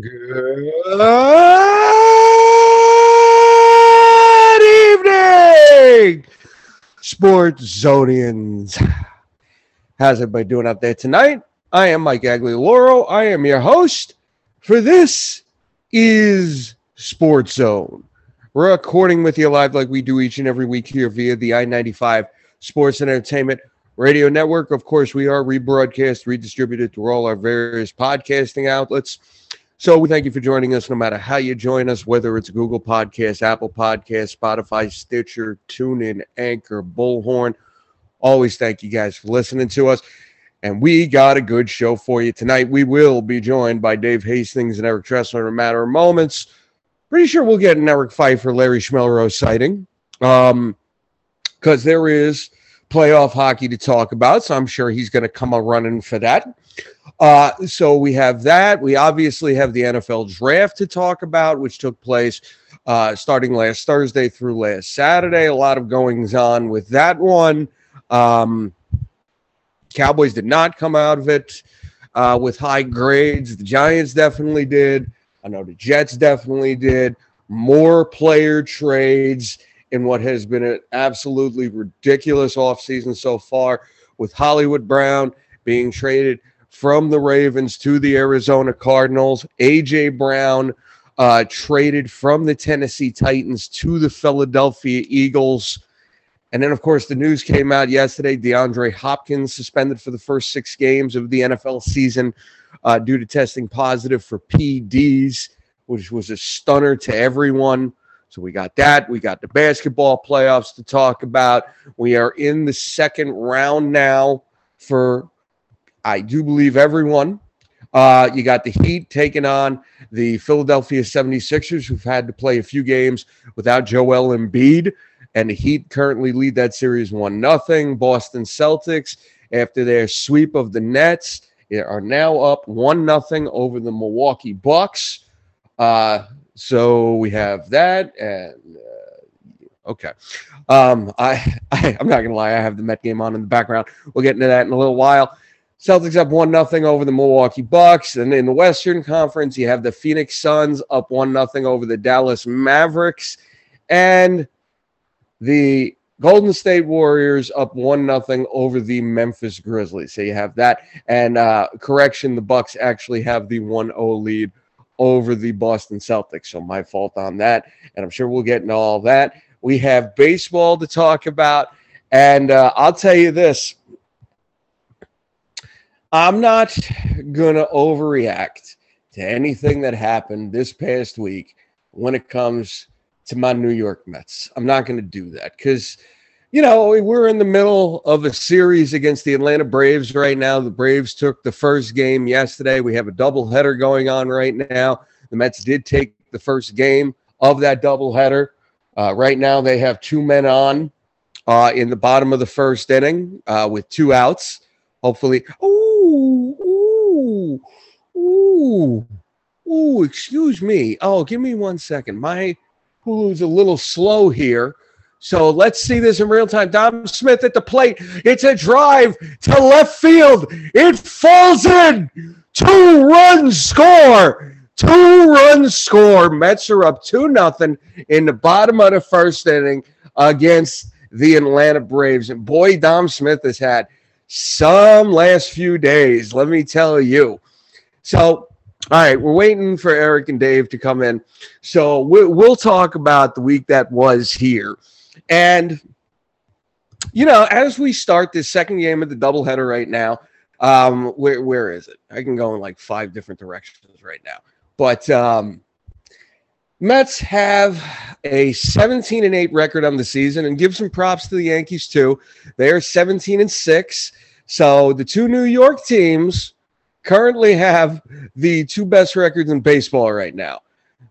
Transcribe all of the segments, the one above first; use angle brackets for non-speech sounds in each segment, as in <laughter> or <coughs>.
Good evening, sports zonians. How's everybody doing out there tonight? I am Mike Aglioloro. I am your host for this is Sports Zone. We're recording with you live like we do each and every week here via the I 95 Sports and Entertainment Radio Network. Of course, we are rebroadcast, redistributed through all our various podcasting outlets. So we thank you for joining us no matter how you join us, whether it's Google Podcasts, Apple Podcasts, Spotify, Stitcher, TuneIn, Anchor, Bullhorn. Always thank you guys for listening to us. And we got a good show for you tonight. We will be joined by Dave Hastings and Eric Tressler in a matter of moments. Pretty sure we'll get an Eric Pfeiffer, Larry Schmelrose sighting. Um, because there is playoff hockey to talk about. So I'm sure he's going to come a running for that. Uh, so we have that. We obviously have the NFL draft to talk about, which took place uh, starting last Thursday through last Saturday. A lot of goings on with that one. Um, Cowboys did not come out of it uh, with high grades. The Giants definitely did. I know the Jets definitely did. More player trades in what has been an absolutely ridiculous offseason so far with Hollywood Brown being traded from the Ravens to the Arizona Cardinals. AJ Brown uh, traded from the Tennessee Titans to the Philadelphia Eagles. And then, of course, the news came out yesterday DeAndre Hopkins suspended for the first six games of the NFL season uh, due to testing positive for PEDs, which was a stunner to everyone. So we got that. We got the basketball playoffs to talk about. We are in the second round now for I do believe everyone. Uh, you got the Heat taking on the Philadelphia 76ers, who've had to play a few games without Joel Embiid. And the Heat currently lead that series 1 nothing. Boston Celtics, after their sweep of the Nets, are now up 1 nothing over the Milwaukee Bucks. Uh, so we have that. And uh, okay. Um, I, <laughs> I, I'm not going to lie, I have the Met game on in the background. We'll get into that in a little while. Celtics up one nothing over the Milwaukee Bucks, and in the Western Conference, you have the Phoenix Suns up one nothing over the Dallas Mavericks, and the Golden State Warriors up one nothing over the Memphis Grizzlies. So you have that, and uh, correction, the Bucks actually have the 1-0 lead over the Boston Celtics. So my fault on that, and I'm sure we'll get into all that. We have baseball to talk about, and uh, I'll tell you this I'm not going to overreact to anything that happened this past week when it comes to my New York Mets. I'm not going to do that because, you know, we're in the middle of a series against the Atlanta Braves right now. The Braves took the first game yesterday. We have a doubleheader going on right now. The Mets did take the first game of that doubleheader. Uh, right now, they have two men on uh, in the bottom of the first inning uh, with two outs. Hopefully, oh, Ooh, ooh, ooh, excuse me. Oh, give me one second. My Hulu's a little slow here. So let's see this in real time. Dom Smith at the plate. It's a drive to left field. It falls in. Two runs score. Two runs score. Mets are up 2 nothing in the bottom of the first inning against the Atlanta Braves. And boy, Dom Smith has had some last few days, let me tell you. So, all right, we're waiting for Eric and Dave to come in. So, we'll talk about the week that was here. And, you know, as we start this second game of the doubleheader right now, um, where, where is it? I can go in like five different directions right now. But, um, Mets have a 17 and 8 record on the season and give some props to the Yankees too. They are 17 and 6. So the two New York teams currently have the two best records in baseball right now.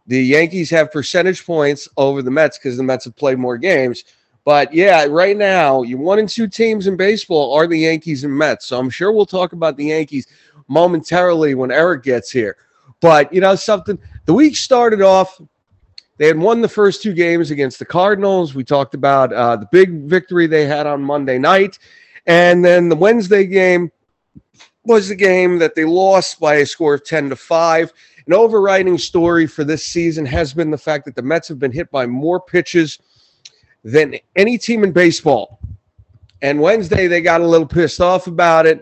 The Yankees have percentage points over the Mets because the Mets have played more games. But yeah, right now, you one and two teams in baseball are the Yankees and Mets. So I'm sure we'll talk about the Yankees momentarily when Eric gets here. But you know, something the week started off they had won the first two games against the Cardinals. We talked about uh, the big victory they had on Monday night. And then the Wednesday game, was the game that they lost by a score of 10 to 5. An overriding story for this season has been the fact that the Mets have been hit by more pitches than any team in baseball. And Wednesday, they got a little pissed off about it.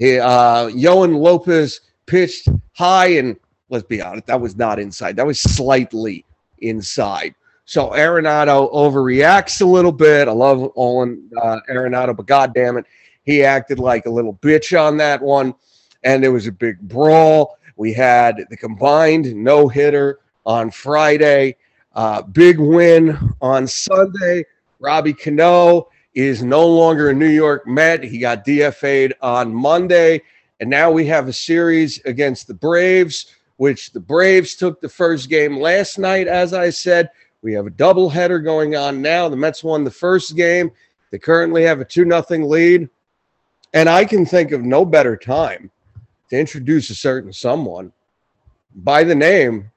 Uh, Yoan Lopez pitched high, and let's be honest, that was not inside. That was slightly inside. So Arenado overreacts a little bit. I love Nolan uh, Arenado, but God damn it, he acted like a little bitch on that one. And there was a big brawl. We had the combined no hitter on Friday. Uh, big win on Sunday. Robbie Cano is no longer a New York Met. He got DFA'd on Monday. And now we have a series against the Braves, which the Braves took the first game last night, as I said. We have a doubleheader going on now. The Mets won the first game. They currently have a 2 0 lead. And I can think of no better time to introduce a certain someone by the name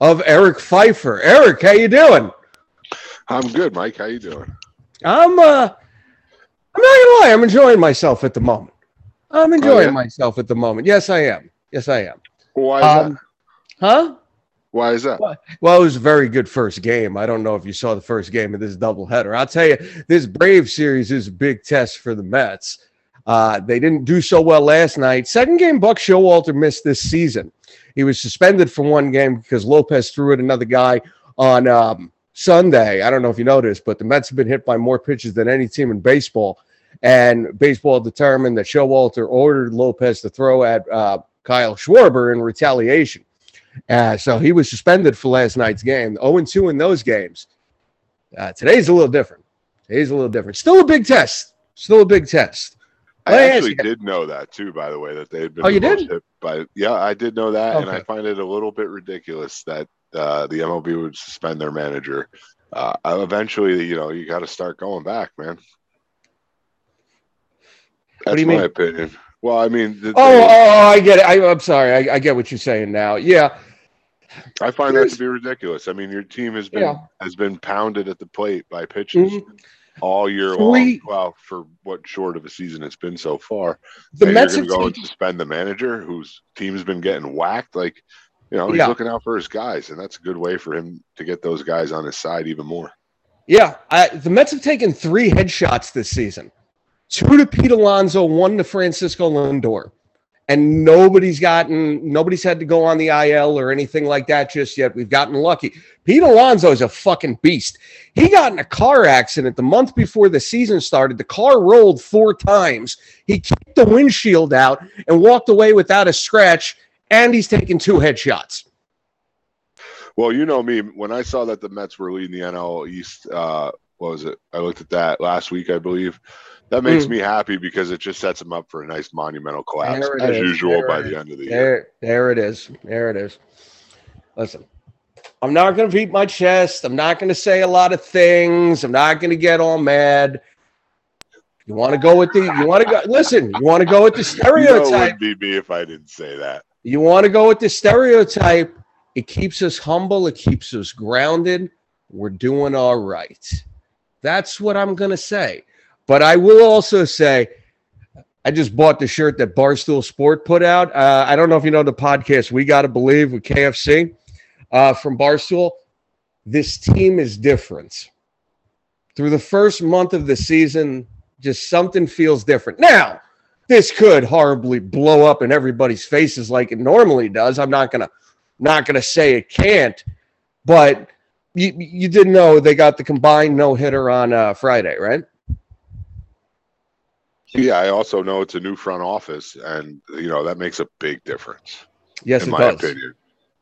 of Eric Pfeiffer. Eric, how you doing? I'm good, Mike. How you doing? I'm uh I'm not gonna lie, I'm enjoying myself at the moment. I'm enjoying oh, yeah? myself at the moment. Yes, I am. Yes, I am. Why is um, Huh? Why is that? Well, it was a very good first game. I don't know if you saw the first game of this doubleheader. I'll tell you, this Brave series is a big test for the Mets. Uh, they didn't do so well last night. Second game, Buck Showalter missed this season. He was suspended for one game because Lopez threw at another guy on um, Sunday. I don't know if you noticed, but the Mets have been hit by more pitches than any team in baseball. And baseball determined that Showalter ordered Lopez to throw at uh, Kyle Schwarber in retaliation. Uh, so he was suspended for last night's game. 0 2 in those games. Uh, today's a little different. Today's a little different. Still a big test. Still a big test. I actually did know that too, by the way, that they had been. Oh, you did? By yeah, I did know that, okay. and I find it a little bit ridiculous that uh, the MLB would suspend their manager. Uh, eventually, you know, you got to start going back, man. That's my mean? opinion. Well, I mean, the, oh, they, oh, I get it. I, am sorry, I, I, get what you're saying now. Yeah, I find Here's, that to be ridiculous. I mean, your team has been yeah. has been pounded at the plate by pitches. Mm-hmm all year Three, long. Well, for what short of a season it's been so far. The and Mets are going to go and suspend the manager whose team's been getting whacked. Like, you know, he's yeah. looking out for his guys, and that's a good way for him to get those guys on his side even more. Yeah, I, the Mets have taken three headshots this season. Two to Pete Alonso, one to Francisco Lindor and nobody's gotten nobody's had to go on the IL or anything like that just yet. We've gotten lucky. Pete Alonso is a fucking beast. He got in a car accident the month before the season started. The car rolled four times. He kicked the windshield out and walked away without a scratch, and he's taken two headshots. Well, you know me. When I saw that the Mets were leading the NL East, uh, what was it? I looked at that last week, I believe that makes mm. me happy because it just sets them up for a nice monumental collapse as is. usual there by the end of the there, year. There it is. There it is. Listen, I'm not going to beat my chest. I'm not going to say a lot of things. I'm not going to get all mad. You want to go with the? You want to go? Listen, you want to go with the stereotype? <laughs> You know it would be me if I didn't say that. You want to go with the stereotype? It keeps us humble. It keeps us grounded. We're doing all right. That's what I'm going to say. But I will also say, I just bought the shirt that Barstool Sport put out. Uh, I don't know if you know the podcast We Got to Believe with KFC uh, from Barstool. This team is different. Through the first month of the season, just something feels different. Now, this could horribly blow up in everybody's faces like it normally does. I'm not gonna not gonna say it can't, but you you did know they got the combined no hitter on uh, Friday, right? Yeah, I also know it's a new front office, and you know that makes a big difference. Yes, in it my does. opinion.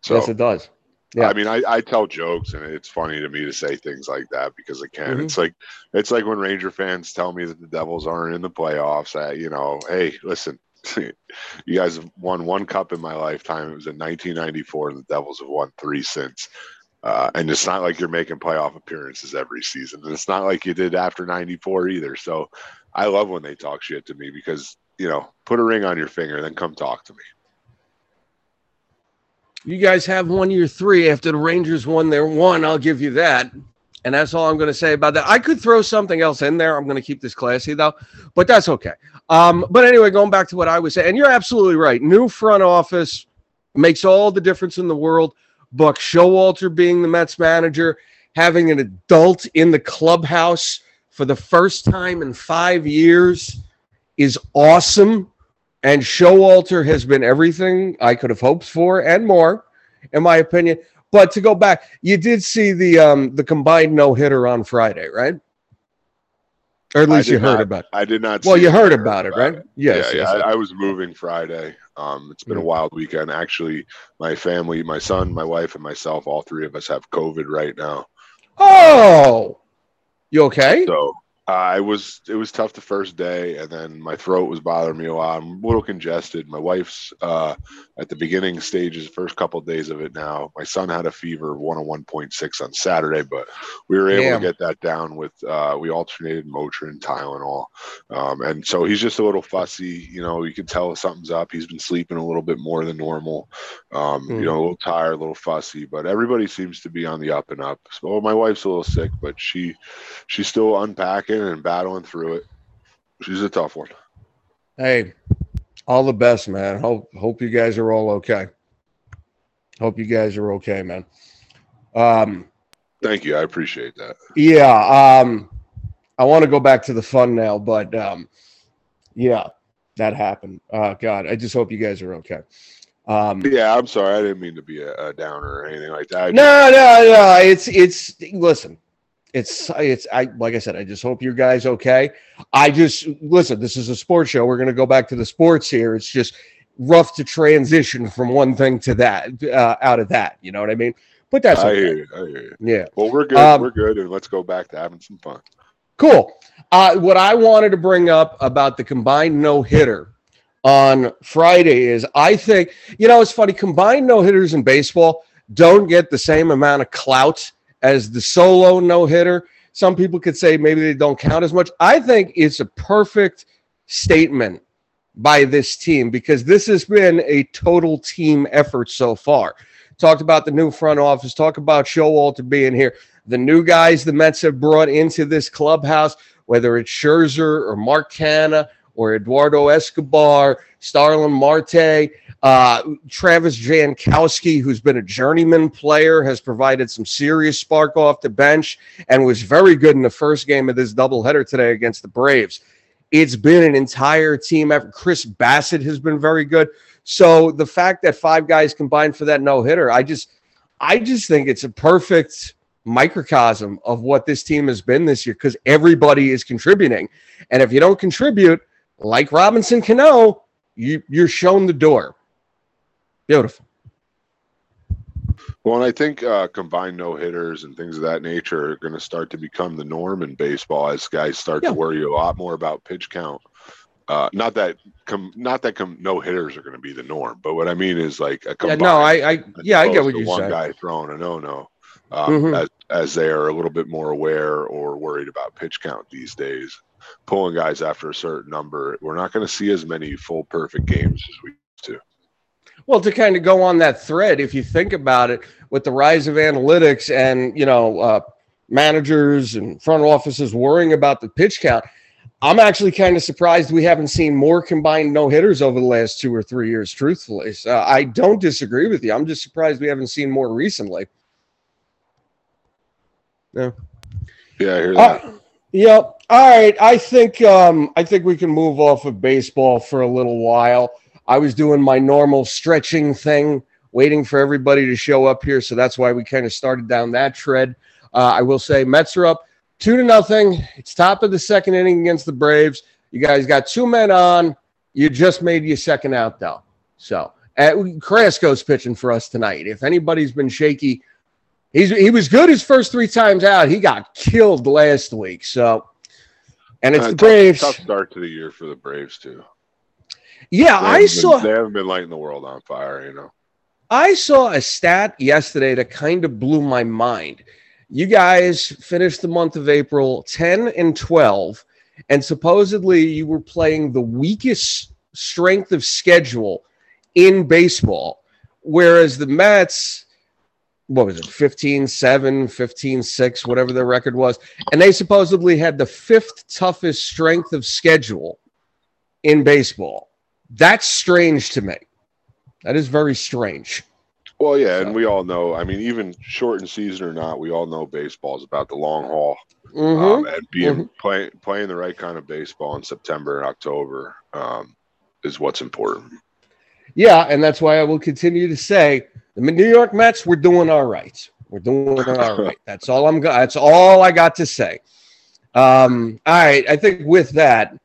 So, yes, it does. Yeah. I mean, I, I tell jokes, and it's funny to me to say things like that because I can. Mm-hmm. It's like it's like when Ranger fans tell me that the Devils aren't in the playoffs. That you know, hey, listen, <laughs> you guys have won one cup in my lifetime. It was in 1994, and the Devils have won three since. Uh, and it's not like you're making playoff appearances every season. And it's not like you did after 94 either. So I love when they talk shit to me because, you know, put a ring on your finger, then come talk to me. You guys have one year three after the Rangers won their one. I'll give you that. And that's all I'm going to say about that. I could throw something else in there. I'm going to keep this classy though, but that's okay. Um, but anyway, going back to what I was saying, and you're absolutely right. New front office makes all the difference in the world. Buck Showalter being the Mets manager, having an adult in the clubhouse for the first time in five years is awesome. And Showalter has been everything I could have hoped for and more, in my opinion. But to go back, you did see the um the combined no hitter on Friday, right? Or at least you heard not, about it. I did not. Well, you heard about it, right? Yes. Yeah, yeah. I, I, was moving Friday. Um, it's been mm-hmm. a wild weekend. Actually, my family, my son, my wife, and myself, all three of us have COVID right now. Oh, you okay? So uh, I was it was tough the first day, and then my throat was bothering me a lot. I'm a little congested. My wife's uh, at the beginning stages, first couple of days of it now. My son had a fever of 101.6 on Saturday, but we were able Damn. to get that down with uh, we alternated Motrin, Tylenol, um, and so he's just a little fussy. You know, you can tell something's up. He's been sleeping a little bit more than normal. Um, mm. You know, a little tired, a little fussy, but everybody seems to be on the up and up. So my wife's a little sick, but she she's still unpacking and battling through it. She's a tough one. Hey, all the best, man. Hope hope you guys are all okay. Hope you guys are okay, man. Um, Thank you. I appreciate that. Yeah. Um, I want to go back to the fun now, but um, yeah, that happened. Uh, God, I just hope you guys are okay. Um, yeah, I'm sorry. I didn't mean to be a, a downer or anything like that. no, no, no. It's it's listen it's it's I like I said, I just hope you guys okay. I just listen, this is a sports show. We're gonna go back to the sports here. It's just rough to transition from one thing to that uh, out of that. You know what I mean? But that's okay. I hear you. I hear you. Yeah. Well, we're good. Um, we're good, and let's go back to having some fun. Cool. Uh, what I wanted to bring up about the combined no hitter on Friday is I think you know it's funny. Combined no hitters in baseball don't get the same amount of clout as the solo no hitter. Some people could say maybe they don't count as much. I think it's a perfect statement by this team because this has been a total team effort so far. Talked about the new front office, talk about Showalter being here, the new guys the Mets have brought into this clubhouse, whether it's Scherzer or Mark Canha or Eduardo Escobar, Starling Marte. Uh, Travis Jankowski, who's been a journeyman player, has provided some serious spark off the bench and was very good in the first game of this doubleheader today against the Braves. It's been an entire team effort. Chris Bassitt has been very good. So the fact that five guys combined for that no hitter, I just, I just think it's a perfect microcosm of what this team has been this year because everybody is contributing. And if you don't contribute, like Robinson Cano, you, you're shown the door. Beautiful. Well, and I think uh, combined no hitters and things of that nature are going to start to become the norm in baseball as guys start yeah. to worry a lot more about pitch count. Uh, not that com- not that com- no hitters are going to be the norm, but what I mean is like a combined. Yeah, no, I, I yeah, I get what you one saying. guy throwing a no no, um, mm-hmm. as as they are a little bit more aware or worried about pitch count these days, pulling guys after a certain number. We're not going to see as many full perfect games as we used to. Well, to kind of go on that thread, if you think about it, with the rise of analytics and you know uh, managers and front offices worrying about the pitch count, I'm actually kind of surprised we haven't seen more combined no hitters over the last two or three years. Truthfully, so I don't disagree with you. I'm just surprised we haven't seen more recently. Yeah. Yeah, I hear that. Uh, yep. All right. I think um, I think we can move off of baseball for a little while. I was doing my normal stretching thing, waiting for everybody to show up here. So that's why we kind of started down that tread. Uh, I will say Mets are up two to nothing. It's top of the second inning against the Braves. You guys got two men on. You just made your second out, though. So uh, Carrasco's pitching for us tonight. If anybody's been shaky, he's he was good his first three times out. He got killed last week. So, and it's uh, the Braves. Tough start to the year for the Braves too. Yeah, I saw. they haven't been lighting the world on fire, you know. I saw a stat yesterday that kind of blew my mind. You guys finished the month of April 10 and 12, and supposedly you were playing the weakest strength of schedule in baseball, whereas the Mets what was it 15 7 15 6 whatever their record was and they supposedly had the fifth toughest strength of schedule in baseball that's strange to me that is very strange Well, yeah, and we all know. I mean, even shortened season or not, we all know baseball is about the long haul. Mhm. um, and being playing playing the right kind of baseball in September and October um, is what's important. yeah and that's why i will continue to say the new york mets we're doing all right we're doing all <laughs> right that's all i'm go- that's all i got to say um all right i think with that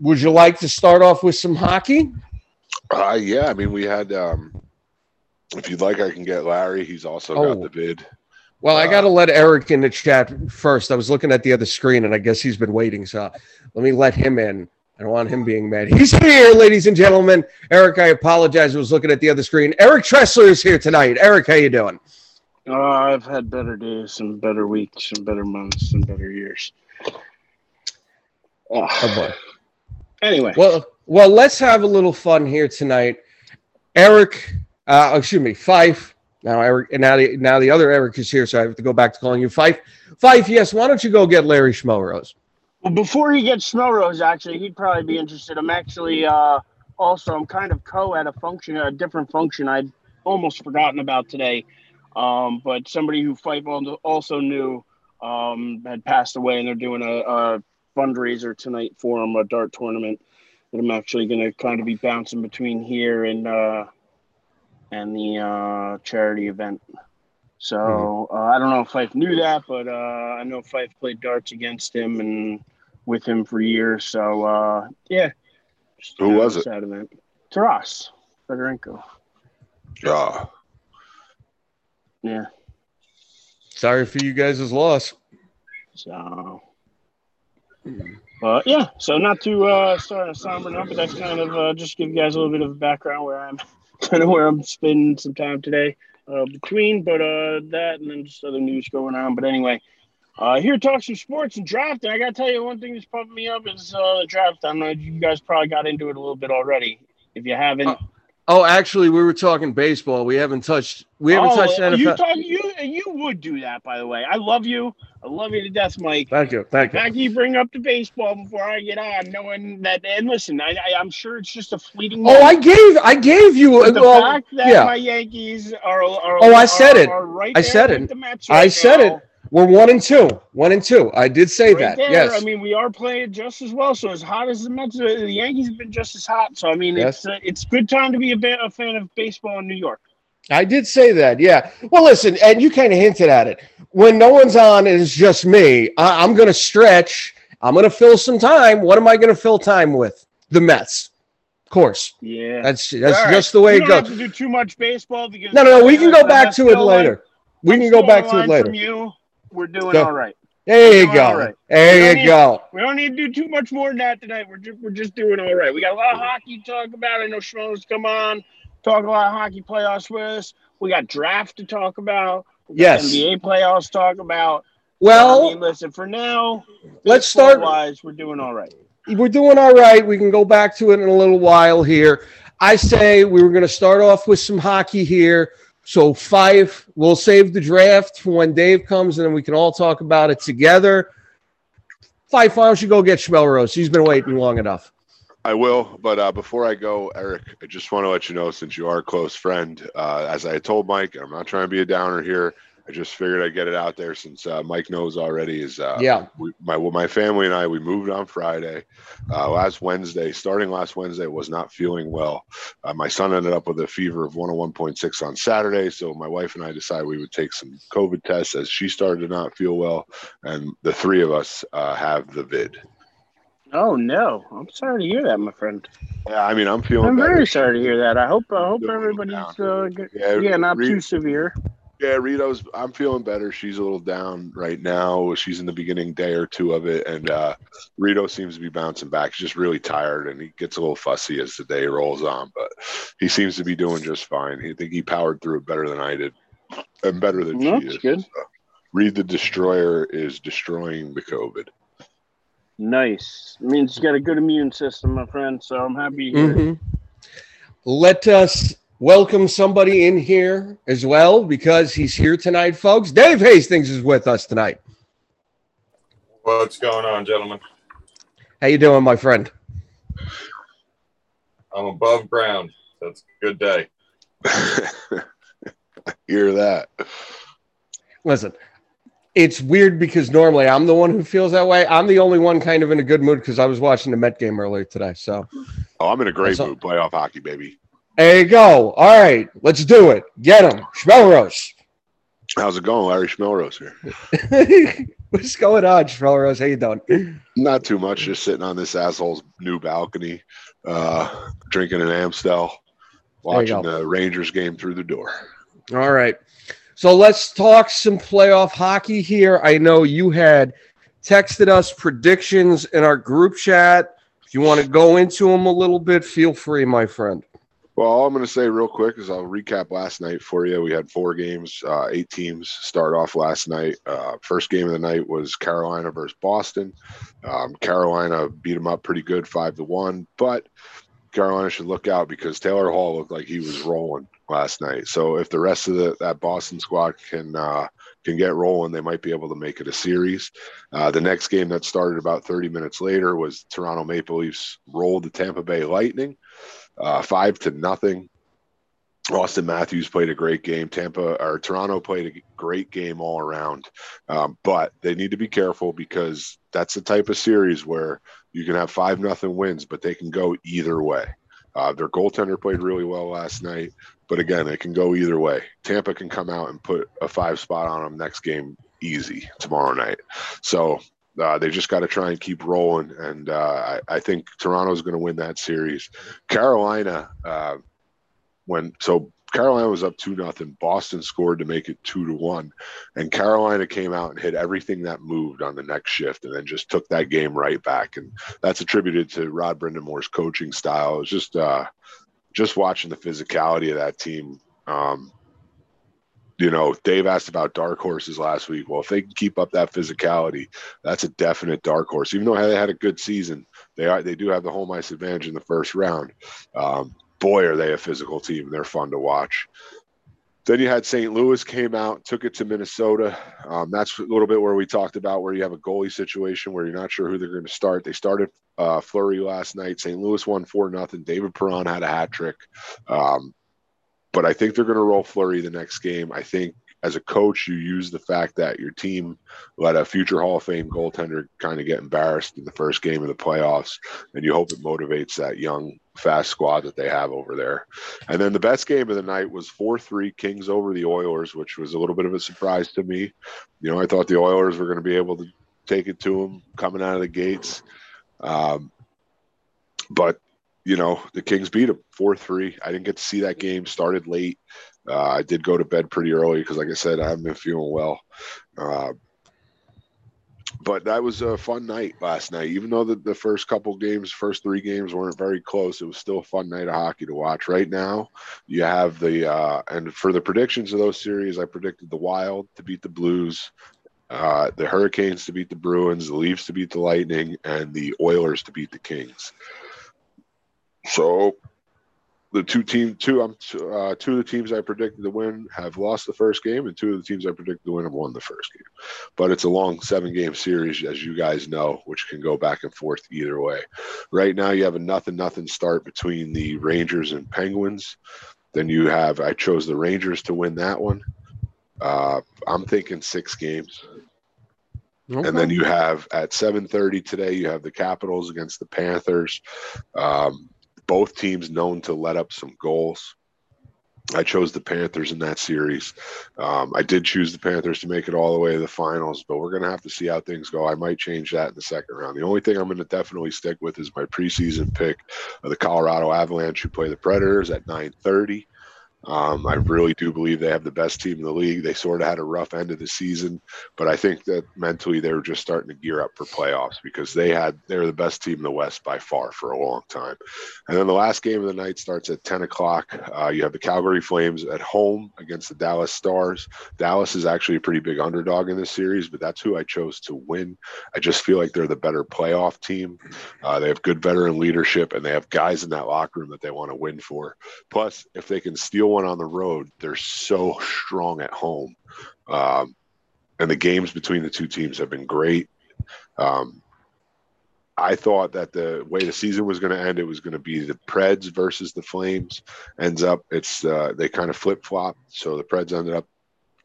would you like to start off with some hockey Uh, yeah, I mean, we had. Um, if you'd like, I can get Larry. He's also Oh. got the vid. Well, I Uh, got to let Eric in the chat first. I was looking at the other screen, and I guess he's been waiting. So let me let him in. I don't want him being mad. He's here, ladies and gentlemen. Eric, I apologize. I was looking at the other screen. Eric Tressler is here tonight. Eric, how you doing? Uh, I've had better days and better weeks and better months and better years. Oh Ugh. boy. Anyway, Well, well, let's have a little fun here tonight. Eric, uh, excuse me, Fife. Now, Eric, and now the now the other Eric is here, so I have to go back to calling you Fife. Fife, yes. Why don't you go get Larry Schmelrose? well, before he gets Schmelrose, actually, he'd probably be interested. I'm actually uh, also I'm kind of co at a function, a different function I'd almost forgotten about today. Um, but somebody who Fife also knew um, had passed away, and they're doing a, a fundraiser tonight for him, a dart tournament that I'm actually going to kind of be bouncing between here and uh, and the uh, charity event. So uh, I don't know if Fife knew that, but uh, I know Fife played darts against him and with him for years. So uh, yeah, Just, Who you was it? Sad event. Taras Fedorenko. Yeah. Yeah. Sorry for you guys' loss. So, but yeah, so not to uh, start a somber note, but that's kind of uh, just give you guys a little bit of background where I'm <laughs> kind of where I'm spending some time today uh, between, but uh, that and then just other news going on. But anyway, uh, here talk some sports and draft. And I got to tell you, one thing that's pumping me up is uh, the draft. I know you guys probably got into it a little bit already. If you haven't, Uh, Oh, actually, we were talking baseball. We haven't touched. We haven't oh, touched NFL. you talk, you you would do that, by the way. I love you. I love you to death, Mike. thank you. Thank you. fact you bring up the baseball before I get on, knowing that, and listen, I, I, I'm sure it's just a fleeting. Oh, I gave. I gave you. but the well, fact that yeah. my Yankees are, are Oh, I said are- it. are right I said it. The Mets I right said it. We're one and two. One and two. I did say right that. there. Yes. I mean, we are playing just as well. So as hot as the Mets, the Yankees have been just as hot. So I mean, Yes. it's uh, it's good time to be a, ba- a fan of baseball in New York. I did say that. Yeah. Well, listen, and you kind of hinted at it. When no one's on, and it's just me. I, I'm going to stretch. I'm going to fill some time. What am I going to fill time with? The Mets, of course. Yeah. That's that's All right. just the way we it don't goes. have to do too much baseball because No, no, no. We can go back to it later. We can go back to it later. You, we're doing Go. all right. There you go. right. There you need- go. We don't need to do too much more than that tonight. We're just, we're just doing all right. We got a lot of hockey to talk about. I know Schmoes come on, talk a lot of hockey playoffs with us. We got draft to talk about. Yes. NBA playoffs to talk about. Well, I mean, listen, for now, let's start. Wise, we're doing all right. we're doing all right. We can go back to it in a little while here. I say we were going to start off with some hockey here. So Fife, we'll save the draft for when Dave comes, and then we can all talk about it together. Fife, why don't you go get Schmelrose? He's been waiting long enough. I will, but uh, before I go, Eric, I just want to let you know since you are a close friend, uh, as I told Mike, I'm not trying to be a downer here. I just figured I'd get it out there since uh, Mike knows already. Is uh, Yeah. we, my well, my family and I we moved on Friday. Uh, last Wednesday, starting last Wednesday, was not feeling well. Uh, my son ended up with a fever of 101.6 on Saturday, so my wife and I decided we would take some COVID tests as she started to not feel well, and the three of us uh, have the vid. Oh no, I'm sorry to hear that, my friend. Yeah, I mean, I'm feeling. I'm better. very sorry to hear that. I hope I hope everybody's uh. Yeah, yeah, not Re- too severe. Yeah, Rito's. I'm feeling better. She's a little down right now. She's in the beginning day or two of it, and uh, Rito seems to be bouncing back. He's just really tired, and he gets a little fussy as the day rolls on. But he seems to be doing just fine. I think he powered through it better than I did, and better than No, she is. good. So, Reed the Destroyer is destroying the COVID. Nice. It means you got a good immune system, my friend. So I'm happy. To hear it. Mhm. Let us welcome somebody in here as well because he's here tonight, folks. Dave Hastings is with us tonight. What's going on, gentlemen? How you doing, my friend? I'm above ground. That's a good day. <laughs> Hear that? Listen, it's weird because normally I'm the one who feels that way. I'm the only one kind of in a good mood because I was watching the Met game earlier today. So, oh, I'm in a great That's all- mood. Playoff hockey, baby. there you go. All right, let's do it. Get him, Schmelrose. How's it going, Larry Schmelrose here? <laughs> What's going on, Schmelrose? How you doing? Not too much. Just sitting on this asshole's new balcony, uh, drinking an Amstel, watching the Rangers game through the door. All right. So let's talk some playoff hockey here. I know you had texted us predictions in our group chat. If you want to go into them a little bit, feel free, my friend. Well, all I'm going to say real quick is I'll recap last night for you. We had four games, uh, eight teams start off last night. Uh, first game of the night was Carolina versus Boston. Um, Carolina beat them up pretty good, five to one. But Carolina should look out because Taylor Hall looked like he was rolling last night. So if the rest of the, that Boston squad can uh, can get rolling, they might be able to make it a series. Uh, the next game that started about 30 minutes later was Toronto Maple Leafs rolled the Tampa Bay Lightning uh, five to nothing. Auston Matthews played a great game. Tampa or Toronto played a great game all around, um, but they need to be careful because that's the type of series where you can have five nothing wins, but they can go either way. Uh, their goaltender played really well last night, but again, it can go either way. Tampa can come out and put a five spot on them next game easy tomorrow night. So uh, they just got to try and keep rolling, and uh, I, I think Toronto's going to win that series. Carolina, uh, when so Carolina was up two nothing, Boston scored to make it two to one, and Carolina came out and hit everything that moved on the next shift, and then just took that game right back, and that's attributed to Rod Brind'Amour's coaching style. It was just uh, just watching the physicality of that team. Um, you know, Dave asked about dark horses last week. Well, if they can keep up that physicality, that's a definite dark horse. Even though they had a good season, they are they do have the home ice advantage in the first round. Um, boy, are they a physical team! They're fun to watch. Then you had St. Louis came out, took it to Minnesota. Um, that's a little bit where we talked about where you have a goalie situation where you're not sure who they're going to start. They started uh, Fleury last night. St. Louis won four nothing. David Perron had a hat trick. Um, but I think they're going to roll Fleury the next game. I think as a coach, you use the fact that your team let a future Hall of Fame goaltender kind of get embarrassed in the first game of the playoffs, and you hope it motivates that young, fast squad that they have over there. And then the best game of the night was 4 3 Kings over the Oilers, which was a little bit of a surprise to me. You know, I thought the Oilers were going to be able to take it to them coming out of the gates. Um, but you know, the Kings beat them 4 3. I didn't get to see that game, started late. Uh, I did go to bed pretty early because, like I said, I haven't been feeling well. Uh, but that was a fun night last night. Even though the, the first couple games, first three games weren't very close, it was still a fun night of hockey to watch. Right now, you have the, uh, and for the predictions of those series, I predicted the Wild to beat the Blues, uh, the Hurricanes to beat the Bruins, the Leafs to beat the Lightning, and the Oilers to beat the Kings. So the two team two um uh, two of the teams I predicted to win have lost the first game, and two of the teams I predicted to win have won the first game. But it's a long seven game series, as you guys know, which can go back and forth either way. Right now, you have a nothing nothing start between the Rangers and Penguins. Then you have I chose the Rangers to win that one. Uh, I'm thinking six games. And then you have at 7:30 today, you have the Capitals against the Panthers. Um, both teams known to let up some goals. I chose the Panthers in that series. Um, I did choose the Panthers to make it all the way to the finals, but we're going to have to see how things go. I might change that in the second round. The only thing I'm going to definitely stick with is my preseason pick of the Colorado Avalanche, who play the Predators at 9:30. Um, I really do believe they have the best team in the league. They sort of had a rough end of the season, but I think that mentally they were just starting to gear up for playoffs because they had they're the best team in the West by far for a long time. And then the last game of the night starts at 10 o'clock. Uh, you have the Calgary Flames at home against the Dallas Stars. Dallas is actually a pretty big underdog in this series, but that's who I chose to win. I just feel like they're the better playoff team. Uh, they have good veteran leadership and they have guys in that locker room that they want to win for. Plus, if they can steal one on the road, they're so strong at home. Um, and the games between the two teams have been great. Um, I thought that the way the season was going to end, it was going to be the Preds versus the Flames. Ends up, it's uh, they kind of flip flop. So the Preds ended up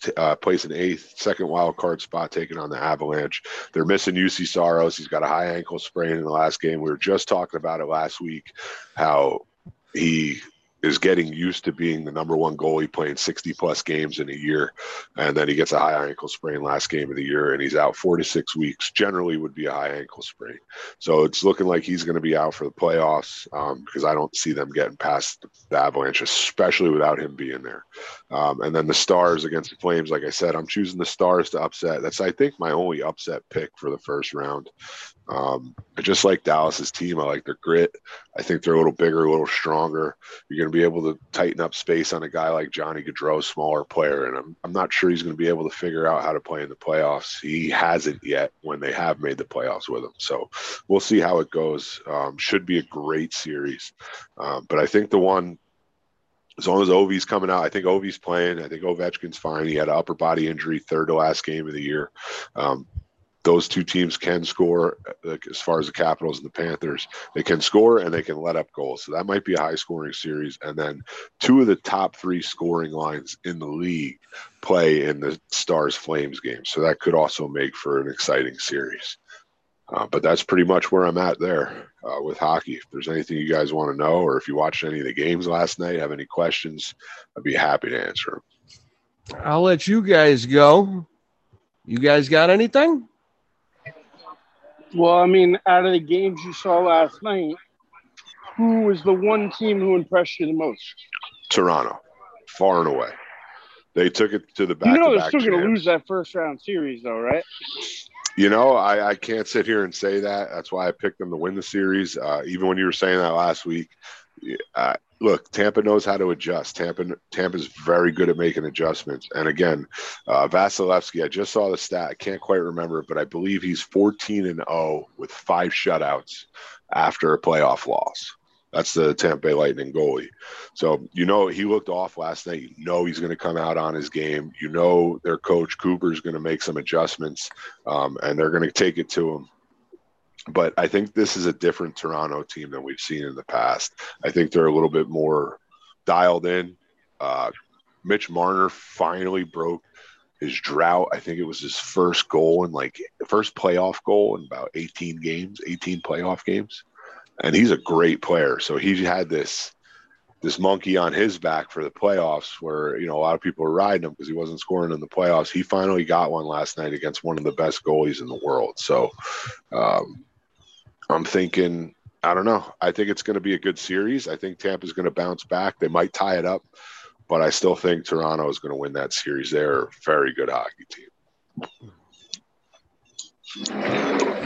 t- uh, placing eighth, second wild card spot, taking on the Avalanche. They're missing Juuse Saros. He's got a high ankle sprain in the last game. We were just talking about it last week, how he is getting used to being the number one goalie playing 60 plus games in a year. And then he gets a high ankle sprain last game of the year and he's out four to six weeks. Generally would be a high ankle sprain. So it's looking like he's going to be out for the playoffs um, because I don't see them getting past the Avalanche, especially without him being there. Um, and then the Stars against the Flames, like I said, I'm choosing the Stars to upset. That's, I think, my only upset pick for the first round. Um, I just like Dallas's team. I like their grit. I think they're a little bigger, a little stronger. You're going to be able to tighten up space on a guy like Johnny Gaudreau, smaller player, and I'm I'm not sure he's going to be able to figure out how to play in the playoffs. He hasn't yet when they have made the playoffs with him. So we'll see how it goes. Um, should be a great series, um, but I think the one. As long as Ovi's coming out, I think Ovi's playing. I think Ovechkin's fine. He had an upper body injury, third to last game of the year. Um, those two teams can score as far as the Capitals and the Panthers. They can score and they can let up goals. So that might be a high scoring series. And then two of the top three scoring lines in the league play in the Stars Flames game. So that could also make for an exciting series. Uh, but that's pretty much where I'm at there uh, with hockey. If there's anything you guys want to know, or if you watched any of the games last night, have any questions, I'd be happy to answer them. I'll let you guys go. You guys got anything? Well, I mean, out of the games you saw last night, who was the one team who impressed you the most? Toronto, far and away. They took it to the back. You know, they're still going to lose that first round series, though, right? You know, I, I can't sit here and say that. That's why I picked them to win the series. Uh, even when you were saying that last week, uh, look, Tampa knows how to adjust. Tampa Tampa's very good at making adjustments. And again, uh, Vasilevskiy, I just saw the stat. I can't quite remember but I believe he's 14 and 0 with five shutouts after a playoff loss. That's the Tampa Bay Lightning goalie. So you know he looked off last night. You know he's going to come out on his game. You know their coach Cooper is going to make some adjustments, um, and they're going to take it to him but I think this is a different Toronto team than we've seen in the past. I think they're a little bit more dialed in. Uh, Mitch Marner finally broke his drought. I think it was his first goal and like first playoff goal in about 18 games, 18 playoff games. And he's a great player. So he had this this monkey on his back for the playoffs where you know a lot of people were riding him because he wasn't scoring in the playoffs he finally got one last night against one of the best goalies in the world so um, I'm thinking, I don't know. I think it's going to be a good series. I think Tampa's going to bounce back. They might tie it up, but I still think Toronto is going to win that series. They're a very good hockey team.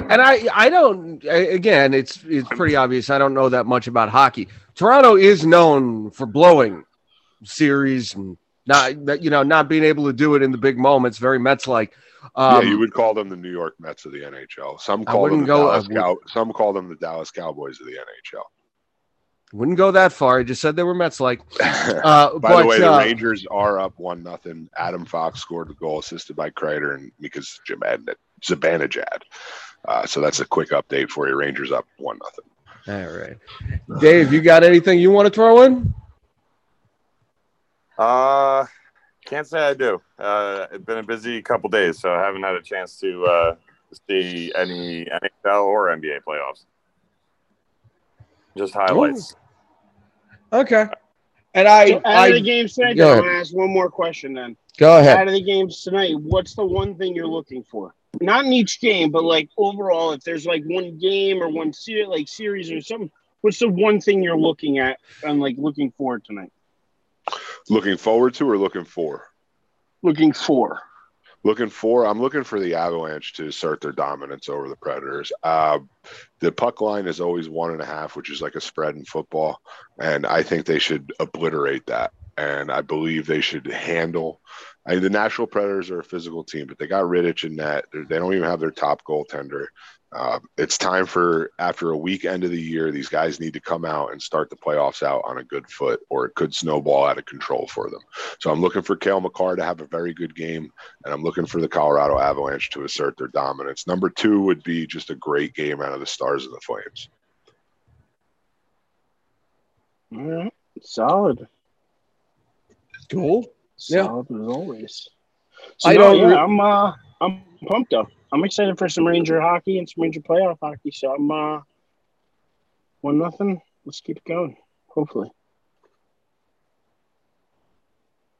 And I, I don't. Again, it's it's pretty obvious. I don't know that much about hockey. Toronto is known for blowing series and not, you know, not being able to do it in the big moments. Very Mets like. Um, yeah, you would call them the New York Mets of the NHL. Some call them the go, Dallas Cow- some call them the Dallas Cowboys of the NHL. Wouldn't go that far. I just said they were Mets like. <laughs> Uh, by but, the way, the uh, Rangers are up one nothing. Adam Fox scored the goal, assisted by Kreider and because Zibanejad. Uh, so that's a quick update for you. Rangers up one nothing. All right, Dave, you got anything you want to throw in? Uh, can't say I do. Uh, it's been a busy couple days, so I haven't had a chance to uh, see any NHL or NBA playoffs. Just highlights. Ooh. Okay. And I, so out I, of the games tonight, I'm gonna ask one more question. Then go ahead. Out of the games tonight, what's the one thing you're looking for? Not in each game, but like overall, if there's like one game or one series, like series or something, what's the one thing you're looking at and like looking forward tonight? Looking forward to or looking for? Looking for. Looking for, I'm looking for the Avalanche to assert their dominance over the Predators. Uh, the puck line is always one and a half, which is like a spread in football, and I think they should obliterate that. And I believe they should handle. I mean, the Nashville Predators are a physical team, but they got Rittich in net. They're, they don't even have their top goaltender. Uh, it's time for after a week end of the year, these guys need to come out and start the playoffs out on a good foot, or it could snowball out of control for them. So I'm looking for Cale Makar to have a very good game, and I'm looking for the Colorado Avalanche to assert their dominance. Number two would be just a great game out of the Stars and the Flames. All right. Solid. Cool. Yeah. Solid as always. So I no, don't. Yeah, I'm uh I'm pumped up. I'm excited for some Ranger hockey and some Ranger playoff hockey. So I'm uh one nothing. Let's keep it going. Hopefully.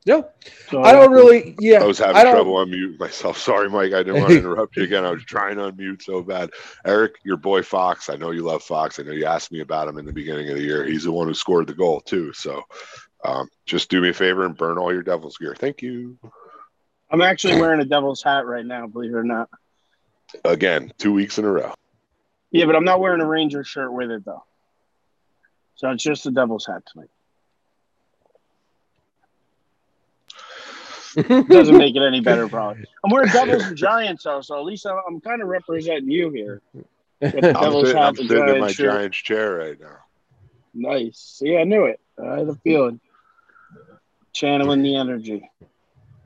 Yeah. So, I don't really. Yeah. I was having I trouble unmuting myself. <laughs> Sorry, Mike. I didn't want to <laughs> interrupt you again. I was trying to unmute so bad. Eric, your boy Fox. I know you love Fox. I know you asked me about him in the beginning of the year. He's the one who scored the goal too. So um, just do me a favor and burn all your Devils gear. Thank you. I'm actually wearing a Devil's hat right now, believe it or not. Again, two weeks in a row. Yeah, but I'm not wearing a Ranger shirt with it though. So it's just a Devil's hat tonight. <laughs> Doesn't make it any better, probably. I'm wearing Devils and Giants though, so at least I'm, I'm kind of representing you here. With <laughs> the I'm, Devil's sitting, hat I'm and sitting in my Giants shirt. Giants chair right now. Nice. See, I knew it. I had a feeling. Channeling the energy.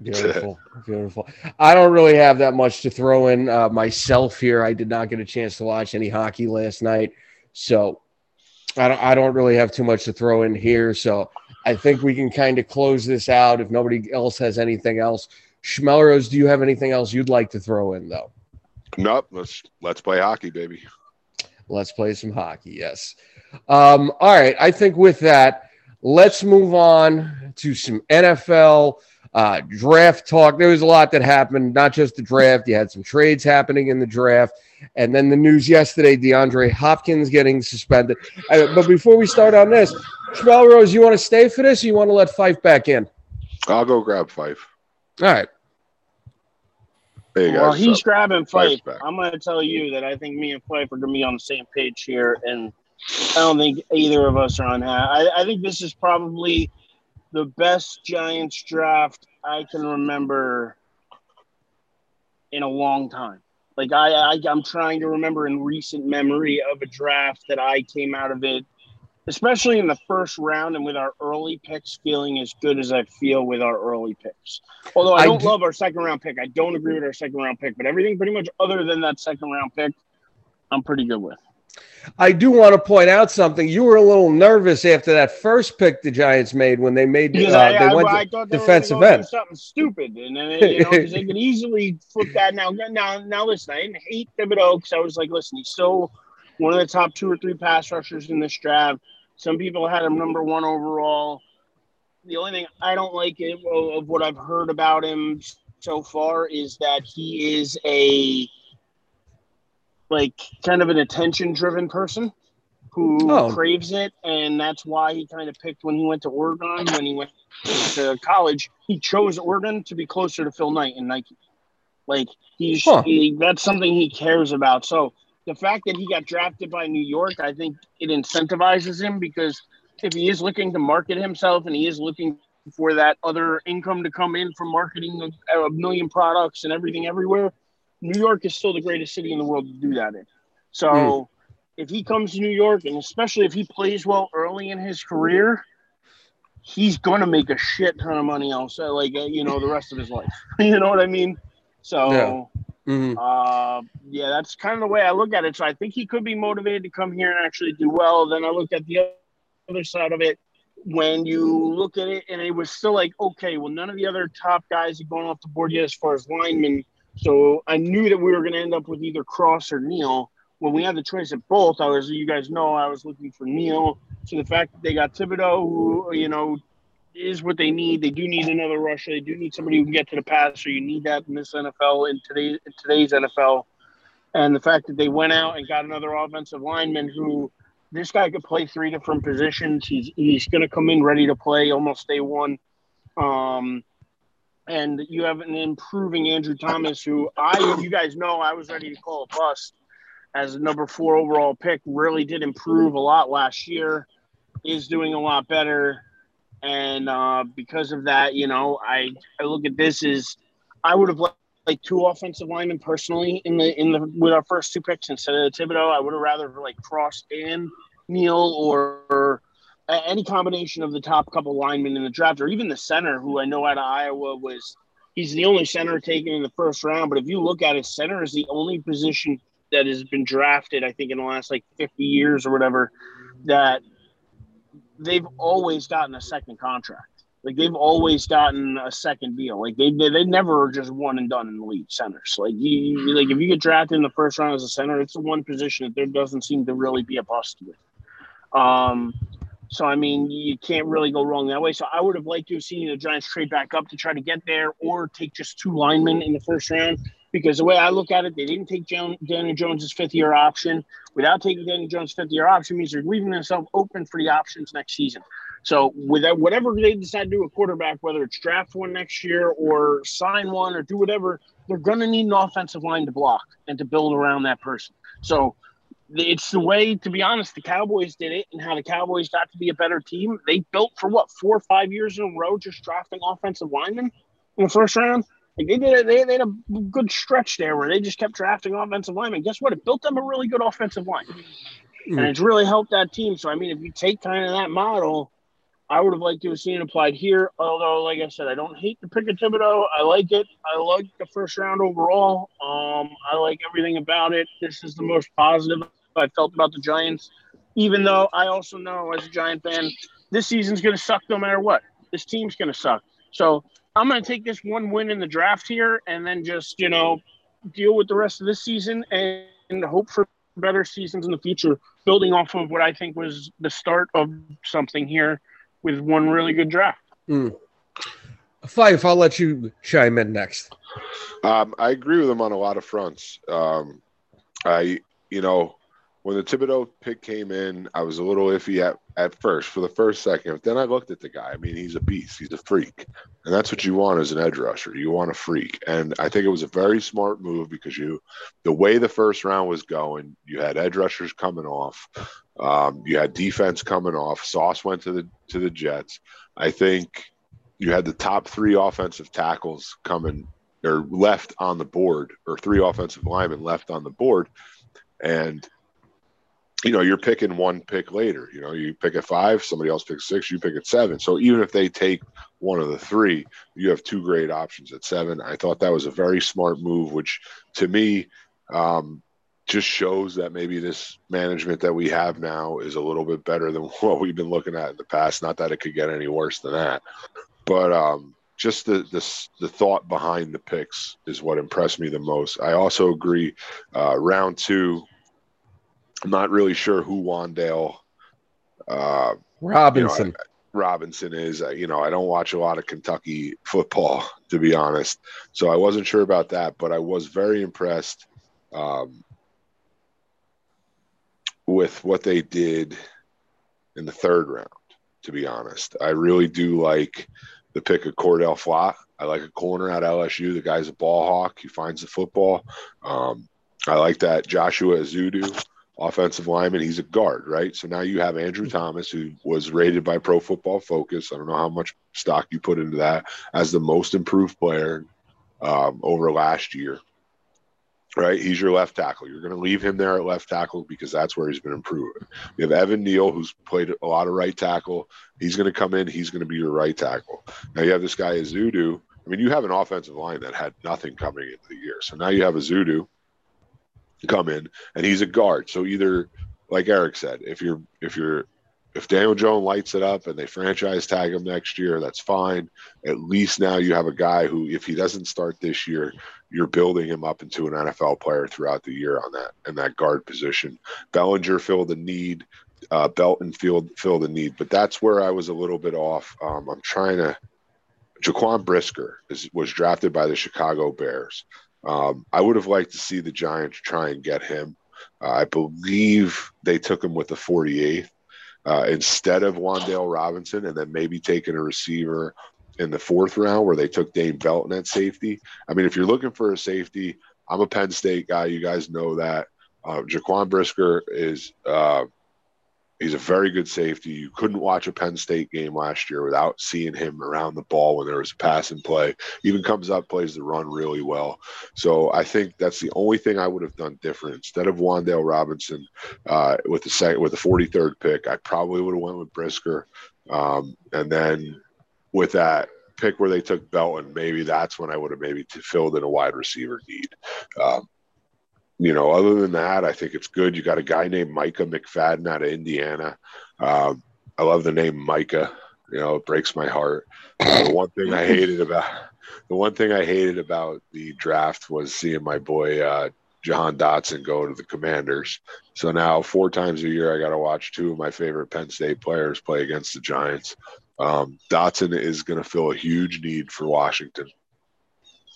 Beautiful, beautiful. I don't really have that much to throw in uh, myself here. I did not get a chance to watch any hockey last night, so I don't. I don't really have too much to throw in here. So I think we can kind of close this out if nobody else has anything else. Schmelrose, do you have anything else you'd like to throw in though? Nope. Let's let's play hockey, baby. Let's play some hockey. Yes. Um, all right. I think with that, let's move on to some NFL uh, draft talk. There was a lot that happened, not just the draft. You had some trades happening in the draft. And then the news yesterday DeAndre Hopkins getting suspended. Uh, but before we start on this, Schmelrose, you want to stay for this or you want to let Fife back in? I'll go grab Fife. All right. There you Well, he's So, grabbing Fife's Fife. I'm going to tell you that I think me and Fife are going to be on the same page here, and I don't think either of us are on that. I, I think this is probably the best Giants draft I can remember in a long time. Like I, I, I'm trying to remember in recent memory of a draft that I came out of it, especially in the first round and with our early picks, feeling as good as I feel with our early picks. Although I don't do- love our second round pick, I don't agree with our second round pick, but everything pretty much other than that second round pick, I'm pretty good with. I do want to point out something. You were a little nervous after that first pick the Giants made when they made uh, I, they I, went to I thought they defensive were end. something stupid, and then you know they could <laughs> easily flip that. Now, now, now, listen, I didn't hate Thibodeaux because I was like, listen, he's still one of the top two or three pass rushers in this draft. Some people had him number one overall. The only thing I don't like of what I've heard about him so far is that he is a like kind of an attention driven person who Oh. craves it and that's why he kind of picked when he went to Oregon when he went to college he chose Oregon to be closer to Phil Knight and Nike like he's Huh. he, that's something he cares about so the fact that he got drafted by New York I think it incentivizes him because if he is looking to market himself and he is looking for that other income to come in from marketing a, a million products and everything everywhere New York is still the greatest city in the world to do that in. So if he comes to New York, and especially if he plays well early in his career, he's gonna make a shit ton of money. Also, like uh, you know, the rest of his life. <laughs> you know what I mean? So. Mhm. Uh, yeah, that's kind of the way I look at it. So I think he could be motivated to come here and actually do well. Then I looked at the other side of it. When you look at it, and it was still like, okay, well, none of the other top guys are going off the board yet as far as linemen. So I knew that we were going to end up with either Cross or Neal. When we had the choice at both, I was, you guys know, I was looking for Neal. So the fact that they got Thibodeaux, who, you know, is what they need. They do need another rusher. They do need somebody who can get to the pass. So You need that in this NFL, in today's in today's NFL. And the fact that they went out and got another offensive lineman who this guy could play three different positions. He's he's going to come in ready to play almost day one. Um, and you have an improving Andrew Thomas, who I you guys know I was ready to call a bust as a number four overall pick. Really did improve a lot last year. Is doing a lot better, and uh, because of that, you know, I I look at this as I would have liked like two offensive linemen personally in the in the with our first two picks instead of Thibodeaux. I would have rather like crossed in Neal or any combination of the top couple linemen in the draft, or even the center, who I know out of Iowa was he's the only center taken in the first round. But if you look at it, center is the only position that has been drafted, I think, in the last like 50 years or whatever, that they've always gotten a second contract. Like they've always gotten a second deal. Like they they, they never just one and done in the league centers. Like you like if you get drafted in the first round as a center, it's the one position that there doesn't seem to really be a bust with. Um, so I mean, you can't really go wrong that way. So I would have liked to have seen the Giants trade back up to try to get there, or take just two linemen in the first round. Because the way I look at it, they didn't take Daniel Jones's fifth year option. Without taking Daniel Jones' fifth year option means they're leaving themselves open for the options next season. So with that, whatever they decide to do a quarterback, whether it's draft one next year or sign one or do whatever, they're going to need an offensive line to block and to build around that person. So it's the way, to be honest, the Cowboys did it and how the Cowboys got to be a better team. They built for what four or five years in a row, just drafting offensive linemen in the first round. Like they did, they, they had a good stretch there where they just kept drafting offensive linemen. Guess what? It built them a really good offensive line, mm. and it's really helped that team. So I mean, if you take kind of that model, I would have liked to have seen it applied here. Although, like I said, I don't hate the pick of Thibodeaux. I like it. I like the first round overall. Um, I like everything about it. This is the most positive I felt about the Giants. Even though I also know, as a Giant fan, this season's going to suck no matter what. This team's going to suck. So I'm going to take this one win in the draft here, and then just you know deal with the rest of this season and, and hope for better seasons in the future, building off of what I think was the start of something here with one really good draft. Mm. Fife, I'll let you chime in next. Um, I agree with him on a lot of fronts. Um, I, you know, when the Thibodeaux pick came in, I was a little iffy at, at first for the first second. But then I looked at the guy. I mean, he's a beast. He's a freak. And that's what you want as an edge rusher. You want a freak. And I think it was a very smart move because you, the way the first round was going, you had edge rushers coming off. Um, you had defense coming off. Sauce went to the to the Jets. I think you had the top three offensive tackles coming or left on the board, or three offensive linemen left on the board. And you know, you're picking one pick later. You know, you pick at five, somebody else picks six, you pick at seven. So even if they take one of the three, you have two great options at seven. I thought that was a very smart move, which to me um, just shows that maybe this management that we have now is a little bit better than <laughs> what we've been looking at in the past. Not that it could get any worse than that, but um, just the, the the thought behind the picks is what impressed me the most. I also agree. Uh, round two I'm not really sure who Wan'Dale uh, Robinson. You know, I, Robinson is. You know, I don't watch a lot of Kentucky football, <laughs> to be honest. So I wasn't sure about that, but I was very impressed um, with what they did in the third round, to be honest. I really do like the pick of Cordale Flott. I like a corner at LSU. The guy's a ball hawk. He finds the football. Um, I like that Joshua Ezeudu offensive lineman. He's a guard, right? So now you have Andrew mm-hmm. Thomas, who was rated by Pro Football Focus. I don't know how much stock you put into that as the most improved player um, over last year. Right, he's your left tackle. You're going to leave him there at left tackle because that's where he's been improving. You have Evan Neal, who's played a lot of right tackle. He's going to come in. He's going to be your right tackle. Now you have this guy Ezeudu. I mean, you have an offensive line that had nothing coming into the year. So now you have Come in, and he's a guard. So either, like Eric said, if you're if you're if Daniel Jones lights it up and they franchise tag him next year, that's fine. At least now you have a guy who, if he doesn't start this year, you're building him up into an NFL player throughout the year on that and that guard position. Bellinger filled the need. Uh, Belton filled filled the need, but that's where I was a little bit off. Um, I'm trying to. Jaquan Brisker is, was drafted by the Chicago Bears. Um, I would have liked to see the Giants try and get him. Uh, I believe they took him with the 48th uh, instead of Wan'Dale Robinson, and then maybe taking a receiver in the fourth round where they took Dane Belton at safety. I mean, if you're looking for a safety, I'm a Penn State guy. You guys know that. Uh, Jaquan Brisker is uh, he's a very good safety. You couldn't watch a Penn State game last year without seeing him around the ball when there was a pass and play. Even comes up, plays the run really well. So I think that's the only thing I would have done different. Instead of Wan'Dale Robinson uh, with the second with the 43rd pick, I probably would have went with Brisker. Um, and then with that pick where they took Belton, maybe that's when I would have maybe filled in a wide receiver need. Um, you know, other than that, I think it's good. You got a guy named Micah McFadden out of Indiana. Um, I love the name Micah. You know, it breaks my heart. Uh, the one thing I hated about the one thing I hated about the draft was seeing my boy uh, Jahan Dotson go to the Commanders. So now four times a year, I got to watch two of my favorite Penn State players play against the Giants. Um, Dotson is going to fill a huge need for Washington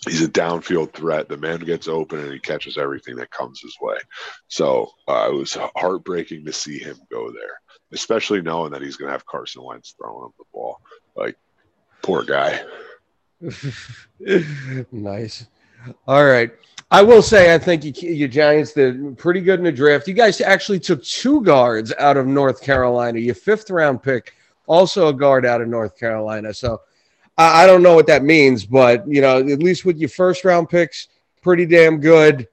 he's a downfield threat. The man gets open and he catches everything that comes his way. So uh, it was heartbreaking to see him go there, especially knowing that he's going to have Carson Wentz throwing him the ball. Like, poor guy. <laughs> nice. All right. I will say, I think you, you Giants did pretty good in the draft. You guys actually took two guards out of North Carolina. Your fifth round pick, also a guard out of North Carolina. So I, I don't know what that means, but you know, at least with your first round picks, pretty damn good.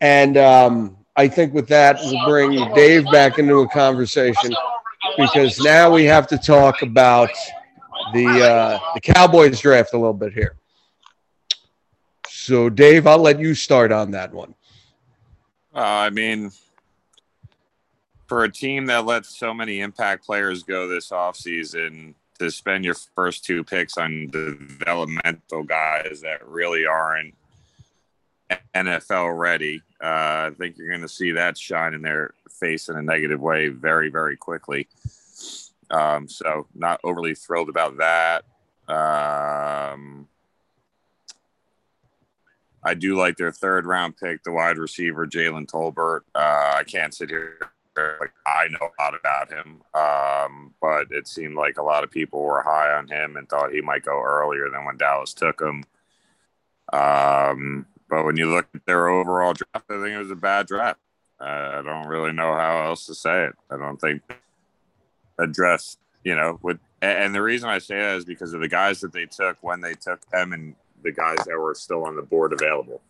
And um, I think with that, we'll bring Dave back into a conversation because now we have to talk about the uh, the Cowboys draft a little bit here. So, Dave, I'll let you start on that one. Uh, I mean, for a team that lets so many impact players go this offseason, to spend your first two picks on developmental guys that really aren't NFL ready. Uh, I think you're going to see that shine in their face in a negative way very, very quickly. Um, so, not overly thrilled about that. Um, I do like their third round pick, the wide receiver Jalen Tolbert. Uh, I can't sit here like I know a lot about him, um, but it seemed like a lot of people were high on him and thought he might go earlier than when Dallas took him. Um, but when you look at their overall draft, I think it was a bad draft. Uh, I don't really know how else to say it. I don't think address, you know, with and the reason I say that is because of the guys that they took when they took them and the guys that were still on the board available.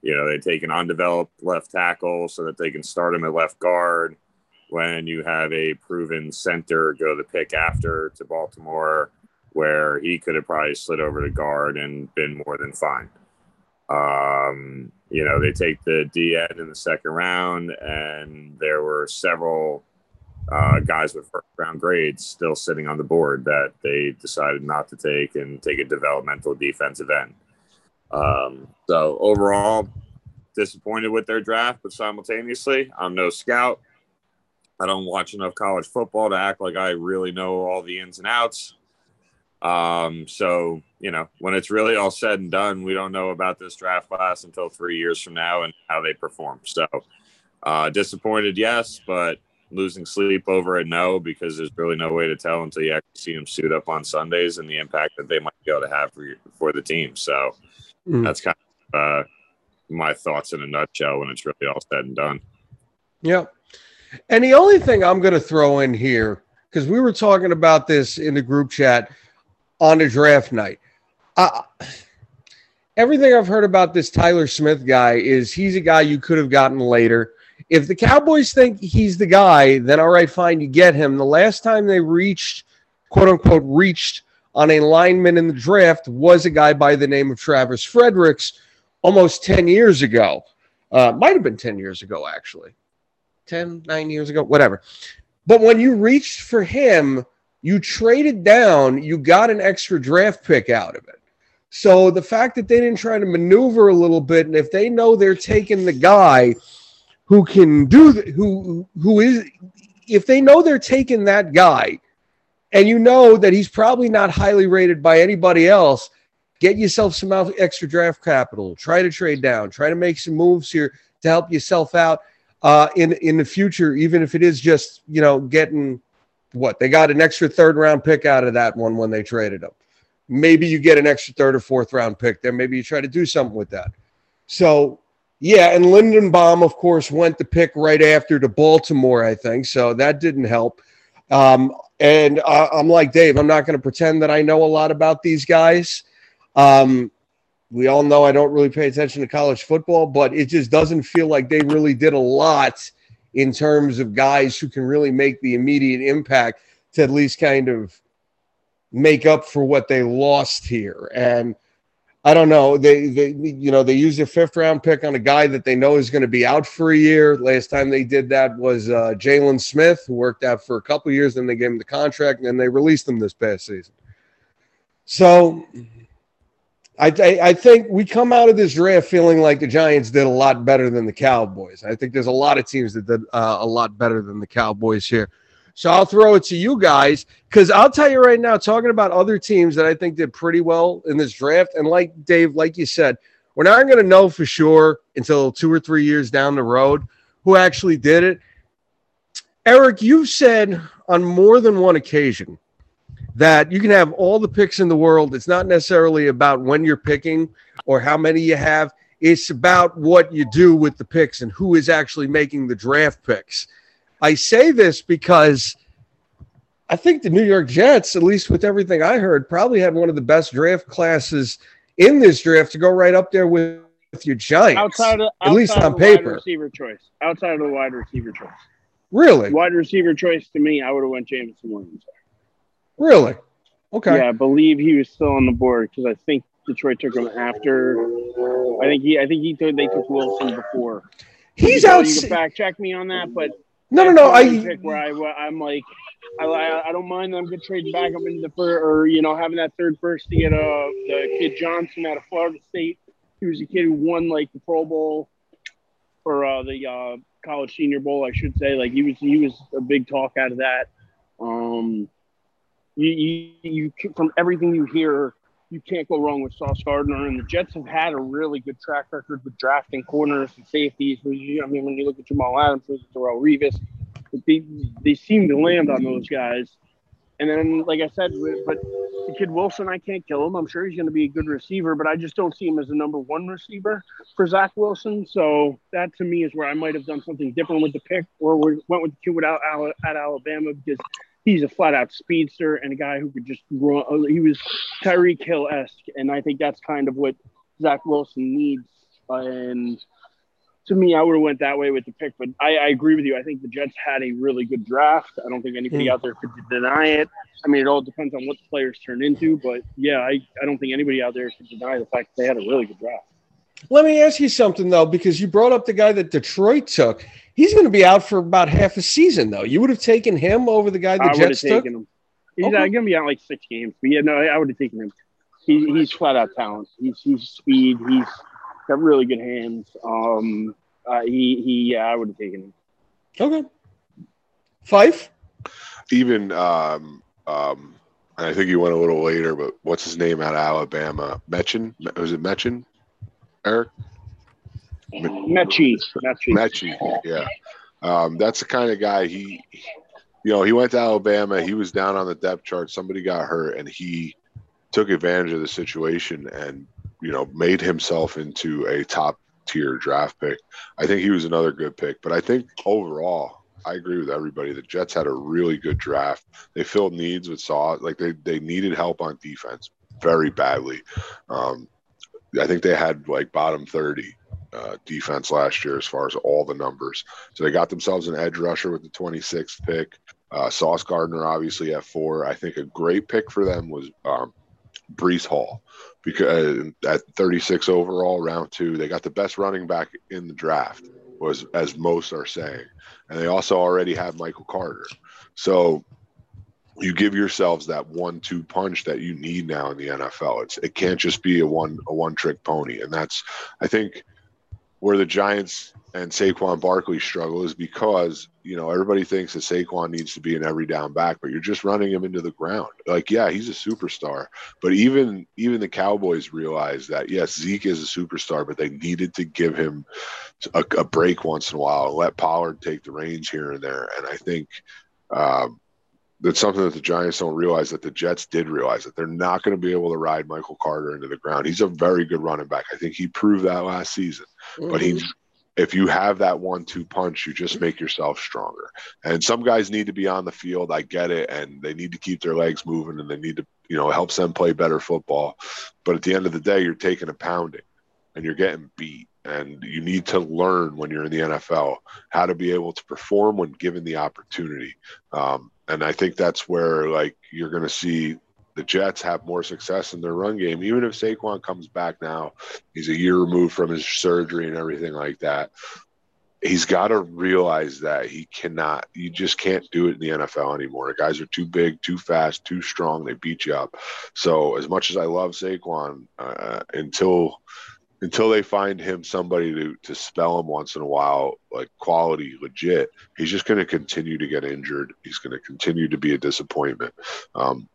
You know, they take an undeveloped left tackle so that they can start him at left guard when you have a proven center go the pick after to Baltimore, where he could have probably slid over to guard and been more than fine. Um, you know, they take the D end in the second round, and there were several uh, guys with first round grades still sitting on the board that they decided not to take and take a developmental defensive end. Um, so overall, disappointed with their draft, but simultaneously, I'm no scout. I don't watch enough college football to act like I really know all the ins and outs. Um, so, you know, when it's really all said and done, we don't know about this draft class until three years from now and how they perform. So, uh, disappointed, yes, but losing sleep over it, no, because there's really no way to tell until you actually see them suit up on Sundays and the impact that they might be able to have for, for the team. So, mm. that's kind of uh, my thoughts in a nutshell when it's really all said and done. Yeah. And the only thing I'm going to throw in here, because we were talking about this in the group chat on the draft night. Uh, everything I've heard about this Tyler Smith guy is he's a guy you could have gotten later. If the Cowboys think he's the guy, then all right, fine, you get him. The last time they reached, quote unquote, reached on a lineman in the draft was a guy by the name of Travis Fredericks almost 10 years ago. Uh, might have been 10 years ago, actually. 10, 9 years ago, whatever. But when you reached for him, you traded down, you got an extra draft pick out of it. So the fact that they didn't try to maneuver a little bit, and if they know they're taking the guy who can do the, who who is if they know they're taking that guy and you know that he's probably not highly rated by anybody else, get yourself some extra draft capital. Try to trade down. Try to make some moves here to help yourself out. Uh, in in the future, even if it is just you know getting what they got an extra third round pick out of that one when they traded him. Maybe you get an extra third or fourth round pick there. Maybe you try to do something with that. So yeah, and Linderbaum, of course, went the pick right after to Baltimore, I think. So that didn't help. Um, and uh, I'm like Dave. I'm not going to pretend that I know a lot about these guys. Um, we all know I don't really pay attention to college football, but it just doesn't feel like they really did a lot in terms of guys who can really make the immediate impact to at least kind of make up for what they lost here. And I don't know. They, they, you know, they used a fifth round pick on a guy that they know is going to be out for a year. Last time they did that was uh, Jaylon Smith, who worked out for a couple years. Then they gave him the contract, and then they released him this past season. So, I, I, think we come out of this draft feeling like the Giants did a lot better than the Cowboys. I think there's a lot of teams that did uh, a lot better than the Cowboys here. So I'll throw it to you guys because I'll tell you right now, talking about other teams that I think did pretty well in this draft. And like Dave, like you said, we're not going to know for sure until two or three years down the road who actually did it. Eric, you've said on more than one occasion that you can have all the picks in the world. It's not necessarily about when you're picking or how many you have. It's about what you do with the picks and who is actually making the draft picks. I say this because I think the New York Jets, at least with everything I heard, probably had one of the best draft classes in this draft to go right up there with, with your Giants. Outside of at least on the wide paper. receiver choice. Outside of the wide receiver choice. Really? Wide receiver choice to me, I would have went Jameson Williams. Really? Okay. Yeah, I believe he was still on the board because I think Detroit took him after. I think he, I think he took, they took Wilson before. He's So out. You can fact check me on that, but No, no, no. that's the one I pick where I, I'm like, I, I, I don't mind them good trading back up into the first, or you know, having that third first to get uh the kid Johnson out of Florida State. He was a kid who won like the Pro Bowl or uh, the uh, college Senior Bowl, I should say. Like he was, he was a big talk out of that. Um, you, you, you from everything you hear, you can't go wrong with Sauce Gardner. And the Jets have had a really good track record with drafting corners and safeties. I mean, when you look at Jamal Adams, look at Darrelle Revis, they, they seem to land on those guys. And then, like I said, but the kid Wilson, I can't kill him. I'm sure he's going to be a good receiver, but I just don't see him as a number one receiver for Zach Wilson. So that to me is where I might have done something different with the pick, or went with the kid without at Alabama because he's a flat out speedster and a guy who could just run. uh, He was Tyreek Hill esque, and I think that's kind of what Zach Wilson needs. And to me, I would have went that way with the pick, but I, I agree with you. I think the Jets had a really good draft. I don't think anybody Hmm. out there could deny it. I mean, it all depends on what the players turn into, but yeah, I, I don't think anybody out there could deny the fact that they had a really good draft. Let me ask you something though, because you brought up the guy that Detroit took. He's going to be out for about half a season, though. You would have taken him over the guy the I would have Jets took. taken him. He's Okay. uh, going to be out like six games, but yeah, no, I would have taken him. He, he's flat out talent. He's he's speed. He's got really good hands. Um, uh, he he, yeah, I would have taken him. Okay. Fife. even um um and I think he went a little later, but what's his name out of Alabama? Metchin? Was it Metchin? Eric? Metchie, Metchie. Yeah. Um, that's the kind of guy he, you know, he went to Alabama. He was down on the depth chart. Somebody got hurt, and he took advantage of the situation and you know made himself into a top tier draft pick. I think he was another good pick. But I think overall, I agree with everybody. The Jets had a really good draft. They filled needs with saw like they they needed help on defense very badly. Um, I think they had like bottom thirty uh, defense last year as far as all the numbers. So they got themselves an edge rusher with the 26th pick. Uh, Sauce Gardner obviously at four. I think a great pick for them was um, Breece Hall because at 36 overall, round two, they got the best running back in the draft, was as most are saying, and they also already have Michael Carter. So you give yourselves that one-two punch that you need now in the NFL. It's it can't just be a one a one-trick pony, and that's I think where the Giants and Saquon Barkley struggle is because you know everybody thinks that Saquon needs to be an every down back, but you're just running him into the ground. Like, yeah, he's a superstar, but even even the Cowboys realize that yes, Zeke is a superstar, but they needed to give him a, a break once in a while, let Pollard take the reins here and there, and I think. Um, that's something that the Giants don't realize that the Jets did realize that they're not going to be able to ride Michael Carter into the ground. He's a very good running back. I think he proved that last season. Mm-hmm. But he if you have that one two punch, you just make yourself stronger. And some guys need to be on the field. I get it. And they need to keep their legs moving and they need to, you know, helps them play better football. But at the end of the day, you're taking a pounding and you're getting beat. And you need to learn when you're in the NFL how to be able to perform when given the opportunity. Um, and I think that's where like you're going to see the Jets have more success in their run game. Even if Saquon comes back now, he's a year removed from his surgery and everything like that. He's got to realize that he cannot, you just can't do it in the NFL anymore. Guys are too big, too fast, too strong. They beat you up. So, as much as I love Saquon, uh, until until they find him somebody to to spell him once in a while, like quality, legit, he's just going to continue to get injured. He's going to continue to be a disappointment. Um,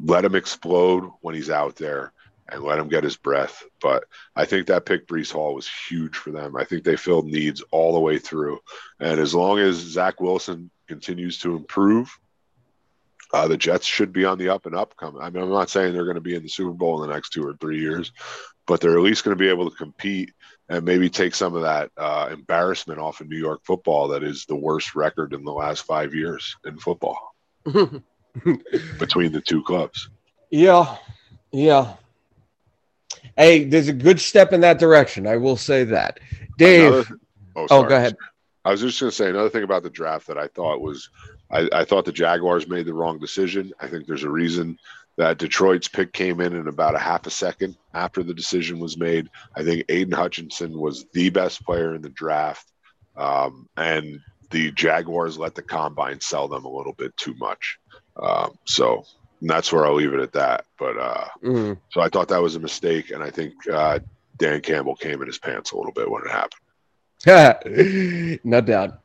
let him explode when he's out there and let him get his breath. But I think that pick Breece Hall was huge for them. I think they filled needs all the way through. And as long as Zach Wilson continues to improve, uh, the Jets should be on the up and up coming. I mean, I'm not saying they're going to be in the Super Bowl in the next two or three years, but they're at least going to be able to compete and maybe take some of that uh, embarrassment off of New York football that is the worst record in the last five years in football. <laughs> between the two clubs. Yeah, yeah. Hey, there's a good step in that direction. I will say that, Dave. Another, oh, oh, go ahead. I was just going to say another thing about the draft that I thought was, I, I thought the Jaguars made the wrong decision. I think there's a reason that Detroit's pick came in in about a half a second after the decision was made. I think Aidan Hutchinson was the best player in the draft, um, and the Jaguars let the combine sell them a little bit too much. Um, so that's where I'll leave it at that. But uh, mm-hmm. so I thought that was a mistake, and I think uh, Dan Campbell came in his pants a little bit when it happened. <laughs> no doubt.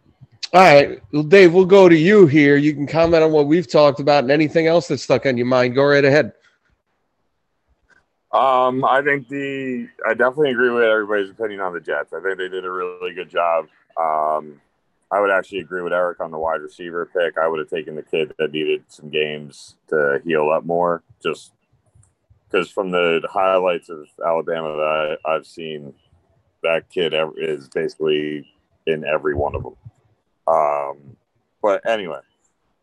All right, well, Dave, we'll go to you here. You can comment on what we've talked about and anything else that's stuck on your mind. Go right ahead. Um, I think the I definitely agree with everybody's opinion on the Jets. I think they did a really good job. Um, I would actually agree with Eric on the wide receiver pick. I would have taken the kid that needed some games to heal up more, just because from the highlights of Alabama that I, have seen, that kid is basically in every one of them. Um, but anyway,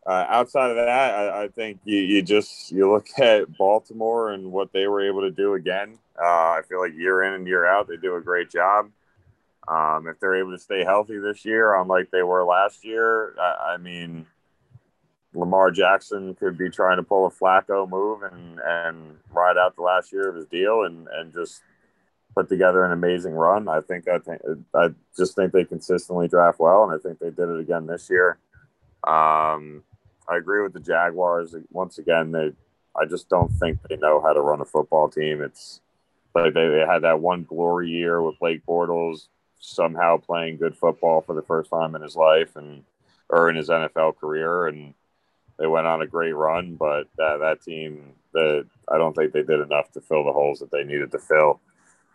uh, outside of that, I, I think you, you, just you look <laughs> at Baltimore and what they were able to do again. Uh, I feel like year in and year out, they do a great job. Um, if they're able to stay healthy this year, unlike they were last year, I, I, mean, Lamar Jackson could be trying to pull a Flacco move and, and ride out the last year of his deal and, and just put together an amazing run. I think I think I just think they consistently draft well, and I think they did it again this year. Um, I agree with the Jaguars. Once again, they I just don't think they know how to run a football team. It's like they, they had that one glory year with Blake Bortles somehow playing good football for the first time in his life and or in his NFL career, and they went on a great run. But that that team, that I don't think they did enough to fill the holes that they needed to fill.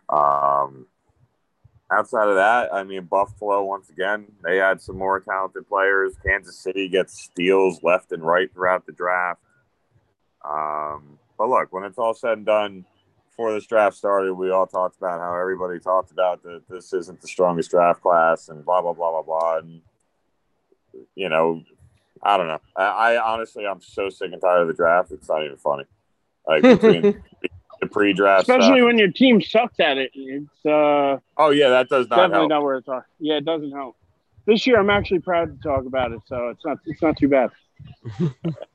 Um, outside of that, I mean, Buffalo once again they had some more talented players. Kansas City gets steals left and right throughout the draft. Um, but look, when it's all said and done, before this draft started, we all talked about how everybody talked about that this isn't the strongest draft class and blah blah blah blah blah. And you know, I don't know. I, I honestly, I'm so sick and tired of the draft. It's not even funny. Like between <laughs> the pre-draft, especially stuff. when your team sucks at it. It's uh. Oh yeah, that does not definitely help. not where it's at. Yeah, it doesn't help. This year, I'm actually proud to talk about it, so it's not it's not too bad. <laughs>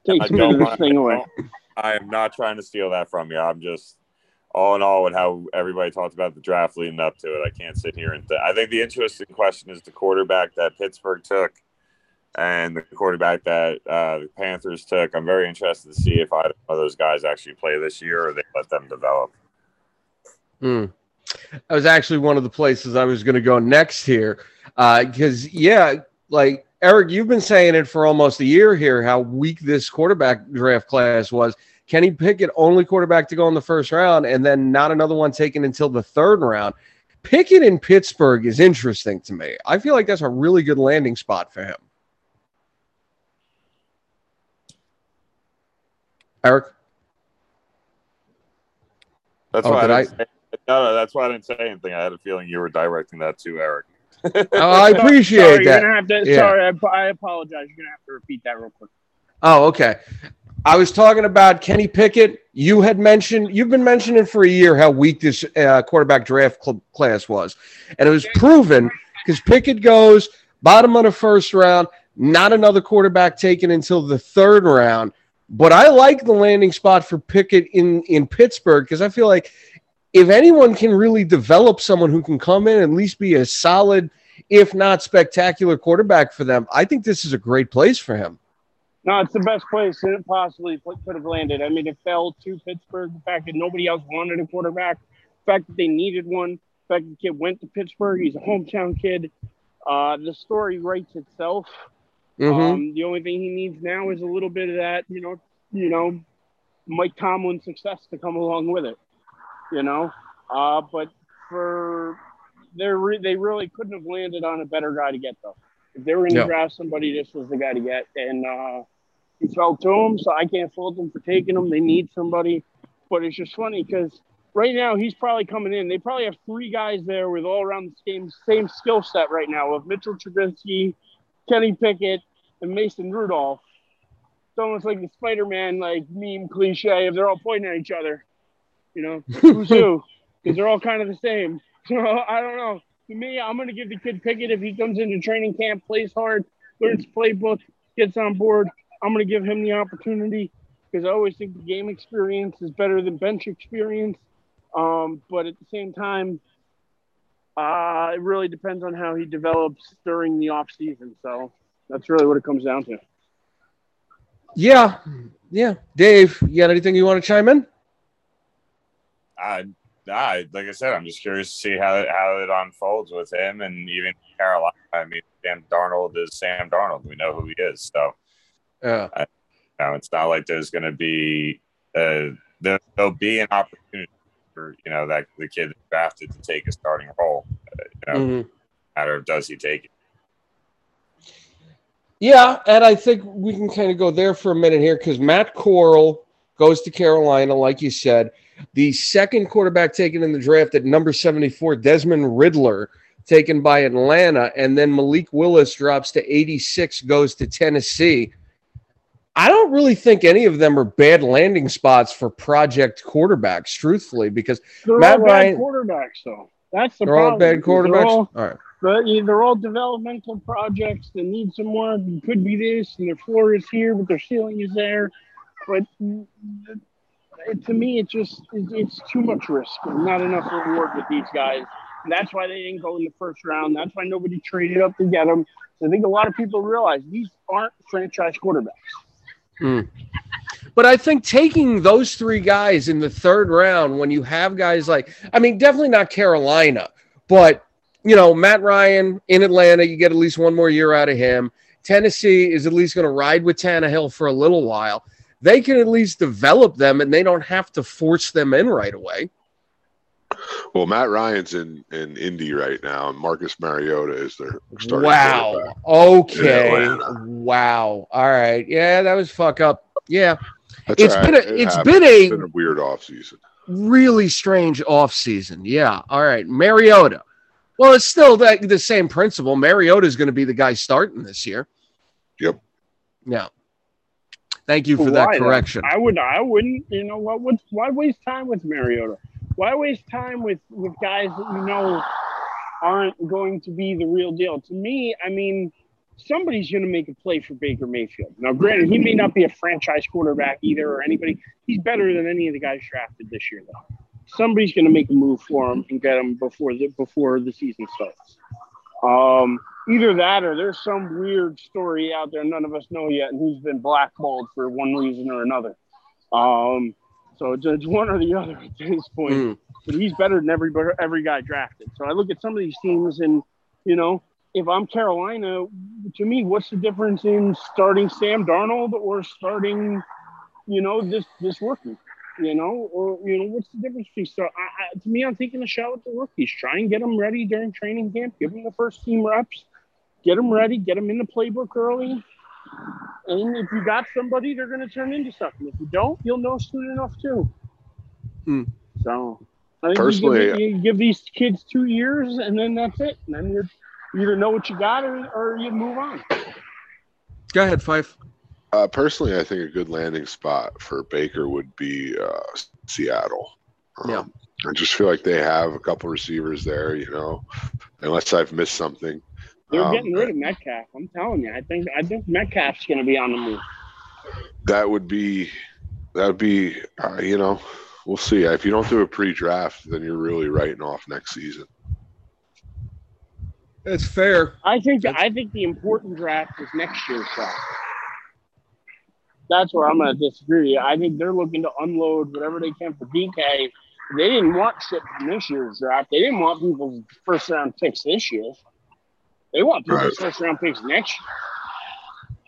Take some of this thing away. I am not trying to steal that from you. I'm just all in all, with how everybody talked about the draft leading up to it, I can't sit here and th- I think the interesting question is the quarterback that Pittsburgh took and the quarterback that uh, the Panthers took. I'm very interested to see if either of those guys actually play this year or they let them develop. Hmm. That was actually one of the places I was going to go next here. Because, uh, yeah, like Eric, you've been saying it for almost a year here how weak this quarterback draft class was. Kenny Pickett, only quarterback to go in the first round, and then not another one taken until the third round. Pickett in Pittsburgh is interesting to me. I feel like that's a really good landing spot for him. Eric? That's Oh, why I did didn't say, no, no, that's why I didn't say anything. I had a feeling you were directing that to Eric. <laughs> Oh, I appreciate sorry, that. You're gonna have to, Yeah. Sorry, I, I apologize. You're gonna have to repeat that real quick. Oh, okay. I was talking about Kenny Pickett. You had mentioned you've been mentioning for a year how weak this uh, quarterback draft cl- class was, and it was proven because Pickett goes bottom of the first round, not another quarterback taken until the third round. But I like the landing spot for Pickett in in Pittsburgh because I feel like if anyone can really develop someone who can come in and at least be a solid, if not spectacular quarterback for them, I think this is a great place for him. No, it's the best place it possibly could have landed. I mean, it fell to Pittsburgh. The fact that nobody else wanted a quarterback, the fact that they needed one, the fact that the kid went to Pittsburgh. He's a hometown kid. Uh, the story writes itself. Mhm. Um, the only thing he needs now is a little bit of that, you know, you know, Mike Tomlin success to come along with it, you know. Uh, but for they re- they really couldn't have landed on a better guy to get though. If they were going to Yeah. draft somebody, this was the guy to get, and uh, he fell to him. So I can't fault them for taking him. They need somebody, but it's just funny because right now he's probably coming in. They probably have three guys there with all around the same same skill set right now of Mitchell Trubisky, Kenny Pickett, and Mason Rudolph. It's almost like the Spider-Man like meme cliche of they're all pointing at each other. You know, who's <laughs> who? Because they're all kind of the same. <laughs> So I don't know. To me, I'm going to give the kid Pickett if he comes into training camp, plays hard, learns playbook, gets on board. I'm going to give him the opportunity because I always think the game experience is better than bench experience. Um, but at the same time, uh, it really depends on how he develops during the off season. So that's really what it comes down to. Yeah, yeah. Dave, you got anything you want to chime in? I, I, like I said, I'm just curious to see how it, how it unfolds with him and even Carolina. I mean, Sam Darnold is Sam Darnold. We know who he is. So, Yeah. you know, it's not like there's going to be, uh, there, there'll be an opportunity for, you know, that the kid drafted to take a starting role. Uh, you know, Mhm. matter of does he take it? Yeah, and I think we can kind of go there for a minute here because Matt Corral goes to Carolina, like you said. The second quarterback taken in the draft at number 74, Desmond Ridder, taken by Atlanta. And then Malik Willis drops to 86, goes to Tennessee. I don't really think any of them are bad landing spots for project quarterbacks, truthfully, because They're Matt all Ryan- bad quarterbacks, though. That's the they're all problem. bad They're quarterbacks. all- all right. But yeah, they're all developmental projects that need some work. It could be this, and their floor is here, but their ceiling is there. But mm, it- to me, it just it- it's too much risk and not enough reward with these guys. And that's why they didn't go in the first round. That's why nobody traded up to get them. So I think a lot of people realize these aren't franchise quarterbacks. But I think taking those three guys in the third round when you have guys like, I mean, definitely not Carolina, but, you know, Matt Ryan in Atlanta, you get at least one more year out of him. Tennessee is at least going to ride with Tannehill for a little while. They can at least develop them and they don't have to force them in right away. Well, Matt Ryan's in in Indy right now, and Marcus Mariota is their starting Wow. Okay. Wow. All right. Yeah, that was fuck up. Yeah. That's It's right. been a, It it's happens. been a It's been a weird offseason. really strange offseason. Yeah. All right. Mariota. Well, it's still the, the same principle. Mariota is going to be the guy starting this year. Yep. Yeah. Thank you for that Why, though? correction. I would I wouldn't, you know what would why waste time with Mariota? Why waste time with with guys that you know aren't going to be the real deal? To me, I mean, somebody's going to make a play for Baker Mayfield. Now, granted, he may not be a franchise quarterback either or anybody. He's better than any of the guys drafted this year, though. Somebody's going to make a move for him and get him before the before the season starts. Um, either that or there's some weird story out there none of us know yet, and who's been blackballed for one reason or another. Um, So it's, it's one or the other at this point. Mm. But he's better than every every guy drafted. So I look at some of these teams, and you know, if I'm Carolina, to me, what's the difference in starting Sam Darnold or starting, you know, this this rookie? You know, or you know, what's the difference between so? I, I, to me, I'm taking a shot with the rookies. Try and get them ready during training camp. Give them the first team reps. Get them ready. Get them in the playbook early. And if you got somebody, they're going to turn into something. If you don't, you'll know soon enough too. Hmm. So, I think Personally- you give, you give these kids two years, and then that's it. And then you either know what you got, or, or you move on. Go ahead, Fife. Uh, personally, I think a good landing spot for Baker would be uh, Seattle. Um, Yeah. I just feel like they have a couple receivers there, you know, unless I've missed something. They're Um, getting rid of Metcalf. I'm telling you. I think I think Metcalf's going to be on the move. That would be, that would be, uh, you know, we'll see. If you don't do a pre-draft, then you're really writing off next season. That's fair. I think That's- I think the important draft is next year's draft. That's where I'm going to disagree. I think they're looking to unload whatever they can for DK. They didn't want shit from this year's draft. They didn't want people's first round picks this year. They want people's Right. first round picks next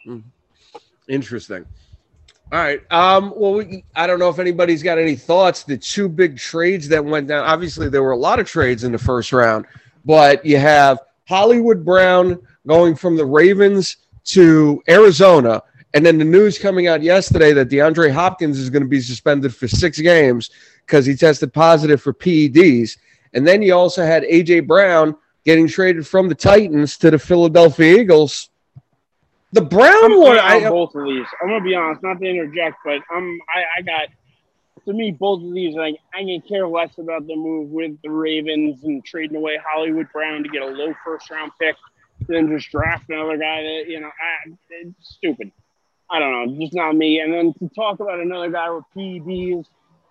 year. Interesting. All right. Um, well, we, I don't know if anybody's got any thoughts. The two big trades that went down. Obviously, there were a lot of trades in the first round, but you have Hollywood Brown going from the Ravens to Arizona, and then the news coming out yesterday that DeAndre Hopkins is going to be suspended for six games because he tested positive for PEDs. And then you also had AJ Brown getting traded from the Titans to the Philadelphia Eagles. The Brown I'm one, on I, both of these. I'm gonna be honest, not to interject, but I'm I, I got to me both of these like I can care less about the move with the Ravens and trading away Hollywood Brown to get a low first round pick than just draft another guy that you know I, it's stupid. I don't know, just not me. And then to talk about another guy with PEDs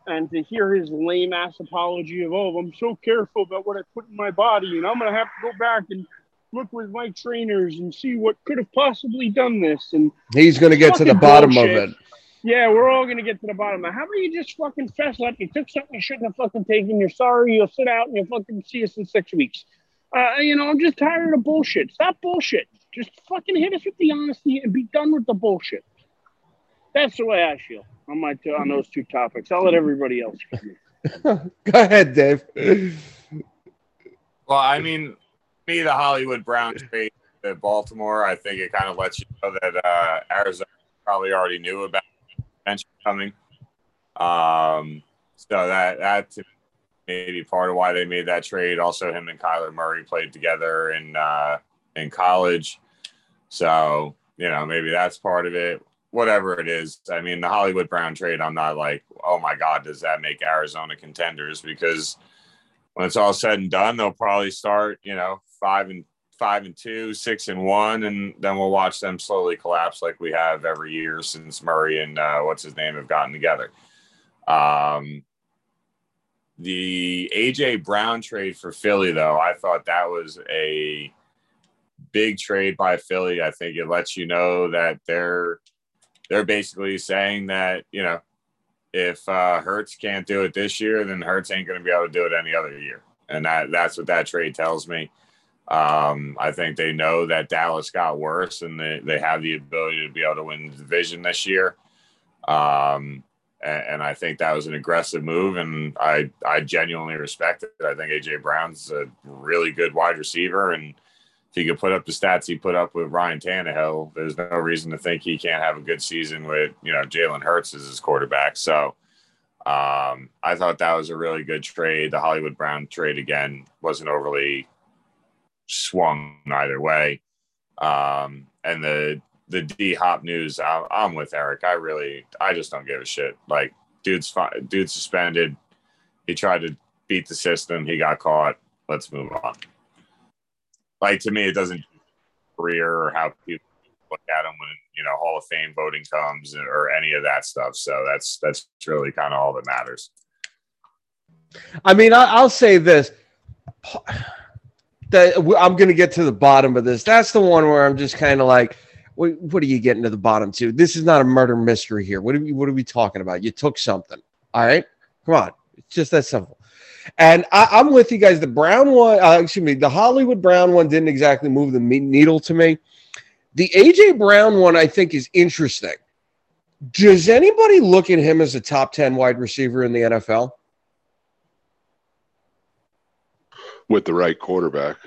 and to hear his lame ass apology of oh I'm so careful about what I put in my body and I'm gonna have to go back and look with my trainers and see what could have possibly done this and he's going to get to the bottom bullshit. of it. yeah, we're all gonna get to the bottom. of it. How about you just fucking fess up? You took something you shouldn't have fucking taken. You're sorry. You'll sit out and you'll fucking see us in six weeks. Uh, you know, I'm just tired of bullshit. Stop bullshit. Just fucking hit us with the honesty and be done with the bullshit. That's the way I feel on my on those two topics. I'll let everybody else. <laughs> Go ahead, Dave. Well, I mean, me, the Hollywood Browns trade to Baltimore, I think it kind of lets you know that uh, Arizona probably already knew about bench coming. Um, so that that to maybe part of why they made that trade. Also, him and Kyler Murray played together in uh, in college, so you know maybe that's part of it. Whatever it is, I mean, the Hollywood Brown trade. I'm not like, oh my god, does that make Arizona contenders? Because when it's all said and done, they'll probably start, you know, five and five and two, six and one, and then we'll watch them slowly collapse like we have every year since Murray and uh, what's his name have gotten together. Um, the AJ Brown trade for Philly, though, I thought that was a big trade by Philly. I think it lets you know that they're they're basically saying that you know if uh, Hurts can't do it this year, then Hurts ain't going to be able to do it any other year, and that that's what that trade tells me. Um, I think they know that Dallas got worse, and they, they have the ability to be able to win the division this year. Um, and, and I think that was an aggressive move, and I I genuinely respect it. I think AJ Brown's a really good wide receiver, and if he could put up the stats he put up with Ryan Tannehill, there's no reason to think he can't have a good season with you know Jalen Hurts as his quarterback. So um, I thought that was a really good trade. The Hollywood Brown trade again wasn't overly swung either way. Um, and the the D Hop news, I, I'm with Eric. I really, I just don't give a shit. Like, dude's fi- dude's suspended. He tried to beat the system. He got caught. Let's move on. Like to me, it doesn't career or how people look at him when you know Hall of Fame voting comes or any of that stuff. So that's that's really kind of all that matters. I mean, I, I'll say this. That I'm going to get to the bottom of this. That's the one where I'm just kind of like, what, what are you getting to the bottom to? This is not a murder mystery here. What are we, what are we talking about? You took something. All right, come on, it's just that simple. And I, I'm with you guys. The Brown one, uh, excuse me, the Hollywood Brown one didn't exactly move the needle to me. The AJ Brown one, I think, is interesting. Does anybody look at him as a top 10 wide receiver in the NFL? with the right quarterback.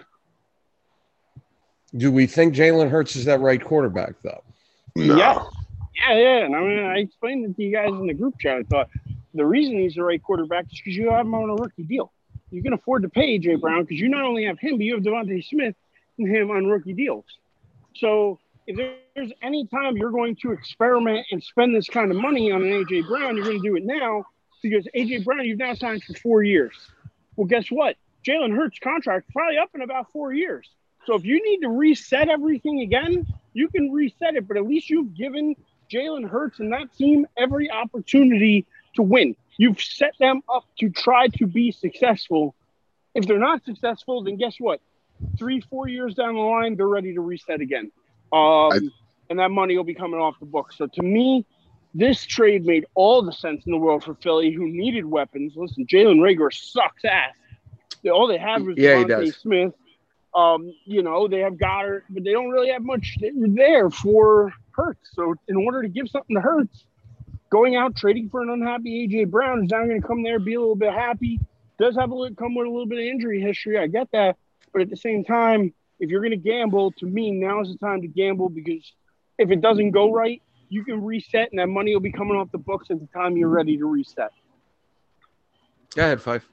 Do we think Jalen Hurts is that right quarterback, though? No. Yeah. Yeah, yeah. And I mean, I explained it to you guys in the group chat. I thought the reason he's the right quarterback is because you have him on a rookie deal. You can afford to pay AJ Brown because you not only have him, but you have DeVonta Smith and him on rookie deals. So if there's any time you're going to experiment and spend this kind of money on an AJ Brown, you're going to do it now because AJ Brown you've now signed for four years. Well, guess what? Jalen Hurts' contract probably up in about four years. So if you need to reset everything again, you can reset it, but at least you've given Jalen Hurts and that team every opportunity to win. You've set them up to try to be successful. If they're not successful, then guess what? Three, four years down the line, they're ready to reset again. Um, I- and that money will be coming off the books. So to me, this trade made all the sense in the world for Philly, who needed weapons. Listen, Jalen Reagor sucks ass. They- All they have is Yeah, DeVonta. Smith. Um, you know, they have Goedert, but they don't really have much there for Hurts. So in order to give something to Hurts, going out trading for an unhappy AJ Brown is now going to come there, be a little bit happy. Does have a little, come with a little bit of injury history. I get that, but at the same time, if you're going to gamble, to me, now is the time to gamble because if it doesn't go right, you can reset, and that money will be coming off the books at the time you're ready to reset. Go ahead, Fife.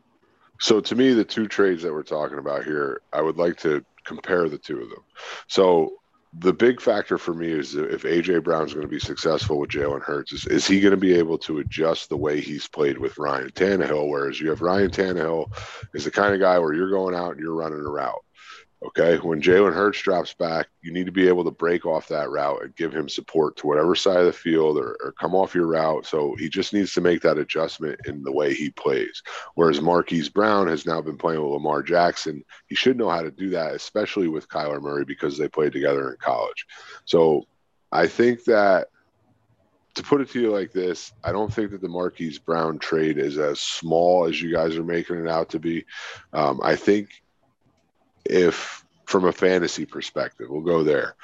So to me, the two trades that we're talking about here, I would like to compare the two of them. So the big factor for me is if AJ Brown's going to be successful with Jalen Hurts, is, is he going to be able to adjust the way he's played with Ryan Tannehill? Whereas you have Ryan Tannehill is the kind of guy where you're going out and you're running a route. Okay. When Jalen Hurts drops back, you need to be able to break off that route and give him support to whatever side of the field or, or come off your route. So he just needs to make that adjustment in the way he plays. Whereas Marquise Brown has now been playing with Lamar Jackson. He should know how to do that, especially with Kyler Murray because they played together in college. So I think that to put it to you like this, I don't think that the Marquise Brown trade is as small as you guys are making it out to be. Um, I think if from a fantasy perspective, we'll go there.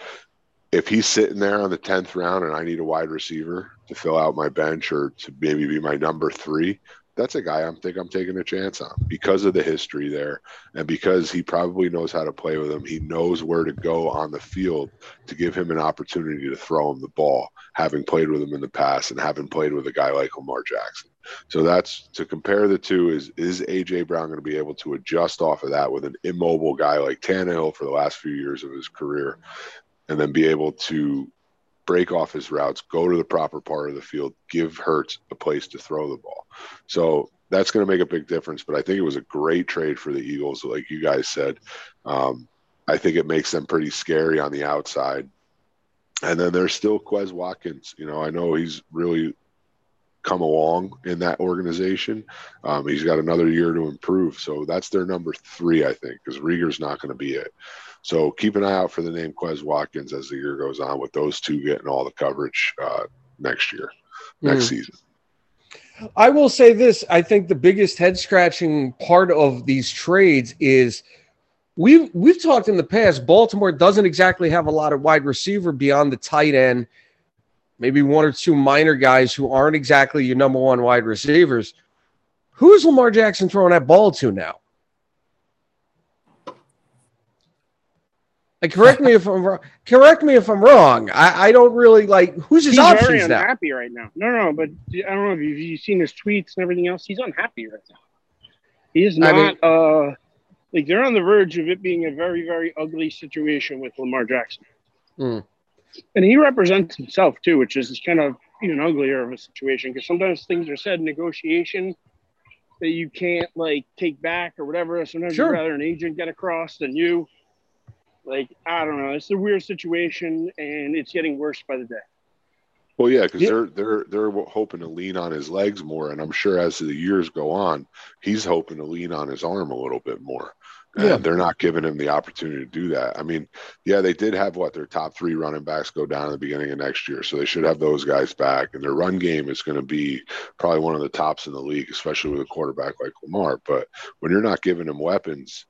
If he's sitting there on the 10th round and I need a wide receiver to fill out my bench or to maybe be my number three, that's a guy I'm think I'm taking a chance on because of the history there and because he probably knows how to play with him. He knows where to go on the field to give him an opportunity to throw him the ball, having played with him in the past and having played with a guy like Lamar Jackson. So that's to compare the two is is AJ Brown going to be able to adjust off of that with an immobile guy like Tannehill for the last few years of his career and then be able to break off his routes, go to the proper part of the field, give Hurts a place to throw the ball. So that's going to make a big difference. But I think it was a great trade for the Eagles, like you guys said. Um, I think it makes them pretty scary on the outside. And then there's still Quez Watkins. You know, I know he's really come along in that organization. Um, he's got another year to improve. So that's their number three, I think, because Reagor's not going to be it. So keep an eye out for the name Quez Watkins as the year goes on, with those two getting all the coverage uh, next year, next Mm. season. I will say this: I think the biggest head scratching part of these trades is we've we've talked in the past. Baltimore doesn't exactly have a lot of wide receiver beyond the tight end, maybe one or two minor guys who aren't exactly your number one wide receivers. Who is Lamar Jackson throwing that ball to now? Like, correct me if I'm wrong. Correct me if I'm wrong. I, I don't really like who's his He's very options now. unhappy right now. No, no, but I don't know if you've, you've seen his tweets and everything else. He's unhappy right now. He is I not. mean- uh, like they're on the verge of it being a very, very ugly situation with Lamar Jackson. Hmm. And he represents himself too, which is kind of even uglier of a situation because sometimes things are said in negotiation that you can't like take back or whatever. Sometimes Sure. you'd rather an agent get across than you. Like I don't know, it's a weird situation and it's getting worse by the day. Well, yeah, because Yeah. they're they're they're hoping to lean on his legs more, and I'm sure as the years go on, he's hoping to lean on his arm a little bit more. And Yeah. they're not giving him the opportunity to do that. I mean, yeah, they did have what their top three running backs go down at the beginning of next year, so they should have those guys back. And their run game is going to be probably one of the tops in the league, especially with a quarterback like Lamar. But when you're not giving him weapons,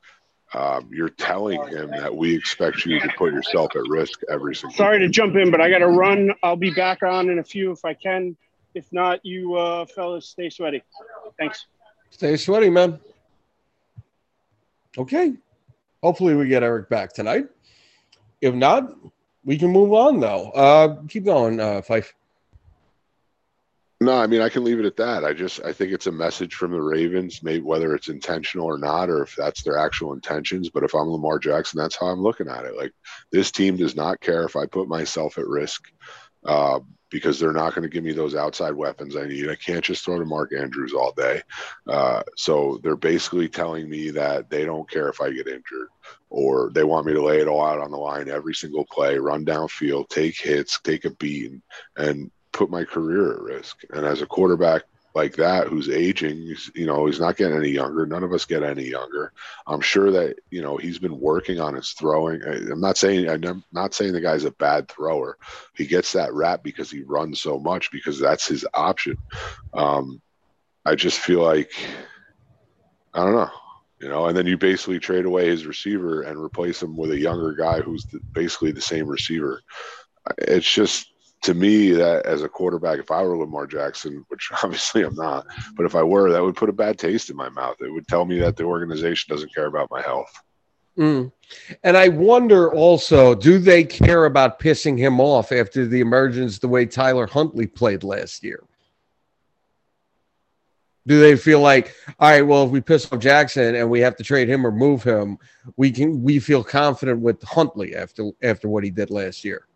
um, you're telling him that we expect you to put yourself at risk every single. Sorry to jump in, but I got to run. I'll be back on in a few if I can. If not, you uh, fellas stay sweaty. Thanks. Stay sweaty, man. Okay. Hopefully we get Eric back tonight. If not, we can move on though. Uh keep going, uh Fife. No, I mean I can leave it at that. I just I think it's a message from the Ravens, maybe whether it's intentional or not, or if that's their actual intentions. But if I'm Lamar Jackson, that's how I'm looking at it. Like this team does not care if I put myself at risk, uh, because they're not going to give me those outside weapons I need. I can't just throw to Mark Andrews all day. Uh, so they're basically telling me that they don't care if I get injured, or they want me to lay it all out on the line every single play, run downfield, take hits, take a beating, and put my career at risk. And as a quarterback like that, who's aging, you know, he's not getting any younger. None of us get any younger. I'm sure that you know he's been working on his throwing. I'm not saying I'm not saying the guy's a bad thrower. He gets that rap because he runs so much because that's his option. Um, I just feel like I don't know. You know, and then you basically trade away his receiver and replace him with a younger guy who's the, basically the same receiver. It's just to me that as a quarterback, if I were Lamar Jackson, which <laughs> obviously I'm not, but if I were, that would put a bad taste in my mouth. It would tell me that the organization doesn't care about my health. Mm. And I wonder also, do they care about pissing him off after the emergence the way Tyler Huntley played last year? Do they feel like, all right, well, if we piss off Jackson and we have to trade him or move him, we can we feel confident with Huntley after after what he did last year?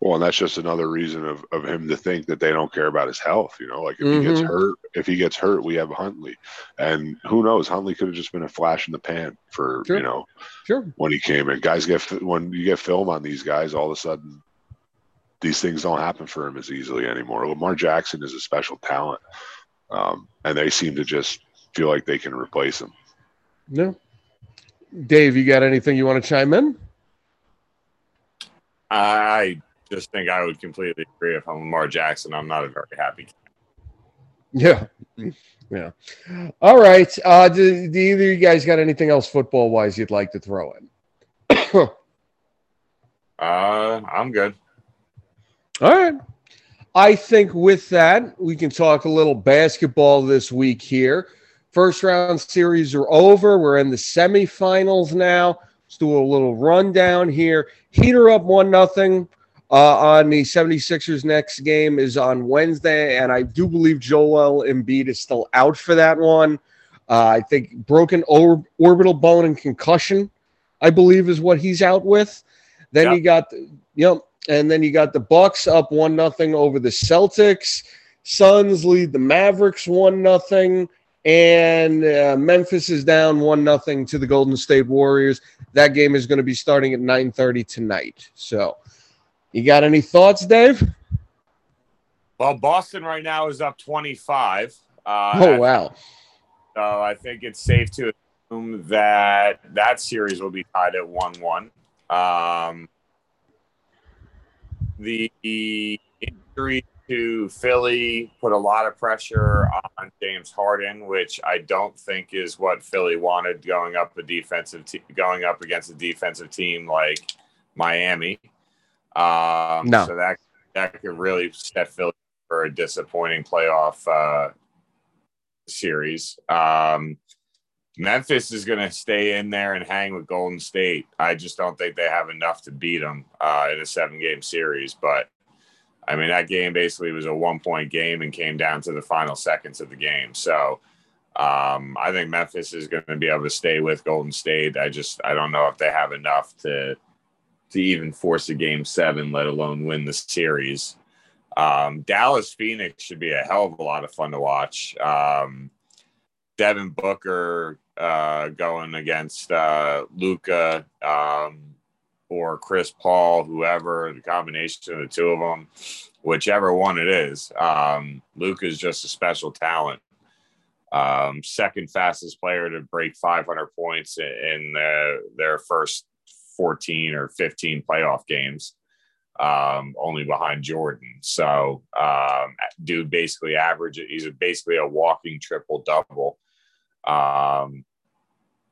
Well, and that's just another reason of, of him to think that they don't care about his health. You know, like if he gets Mhm. hurt, if he gets hurt, we have Huntley, and who knows? Huntley could have just been a flash in the pan for Sure. you know Sure. when he came in. Guys get when you get film on these guys, all of a sudden these things don't happen for him as easily anymore. Lamar Jackson is a special talent, um, and they seem to just feel like they can replace him. No. Dave, you got anything you want to chime in? I just think I would completely agree. If I'm Lamar Jackson, I'm not a very happy. Guy. Yeah. <laughs> Yeah. All right. Uh, do, do either of you guys got anything else football wise you'd like to throw in? <coughs> Uh, I'm good. All right. I think with that, we can talk a little basketball this week here. First round series are over. We're in the semifinals now. Let's do a little rundown here. Heater up one nothing uh, on the 76ers next game is on Wednesday, and I do believe Joel Embiid is still out for that one. Uh, I think broken or- orbital bone and concussion, I believe, is what he's out with. Then Yeah. you got, the, yep, and then you got the Bucks up one nothing over the Celtics. Suns lead the Mavericks one nothing, and uh, Memphis is down one nothing to the Golden State Warriors. That game is going to be starting at nine thirty tonight. So, you got any thoughts, Dave? Well, Boston right now is up 25. Uh, Oh wow, So I think it's safe to assume that that series will be tied at 1 1. Um, the injury to Philly put a lot of pressure on James Harden, which I don't think is what Philly wanted going up a defensive te- going up against a defensive team like Miami. Um, No. So that that could really set Philly for a disappointing playoff uh, series. Um, Memphis is going to stay in there and hang with Golden State. I just don't think they have enough to beat them uh, in a seven game series. But I mean, that game basically was a one point game and came down to the final seconds of the game. So um, I think Memphis is going to be able to stay with Golden State. I just, I don't know if they have enough to, to even force a game seven, let alone win the series. Um, Dallas Phoenix should be a hell of a lot of fun to watch. Um, Devin Booker uh, going against uh, Luka um, or Chris Paul, whoever, the combination of the two of them. whichever one it is. Um, Luke is just a special talent. Um, second fastest player to break 500 points in the, their first 14 or 15 playoff games, um, only behind Jordan. So, um, dude basically average, he's basically a walking triple double. Um,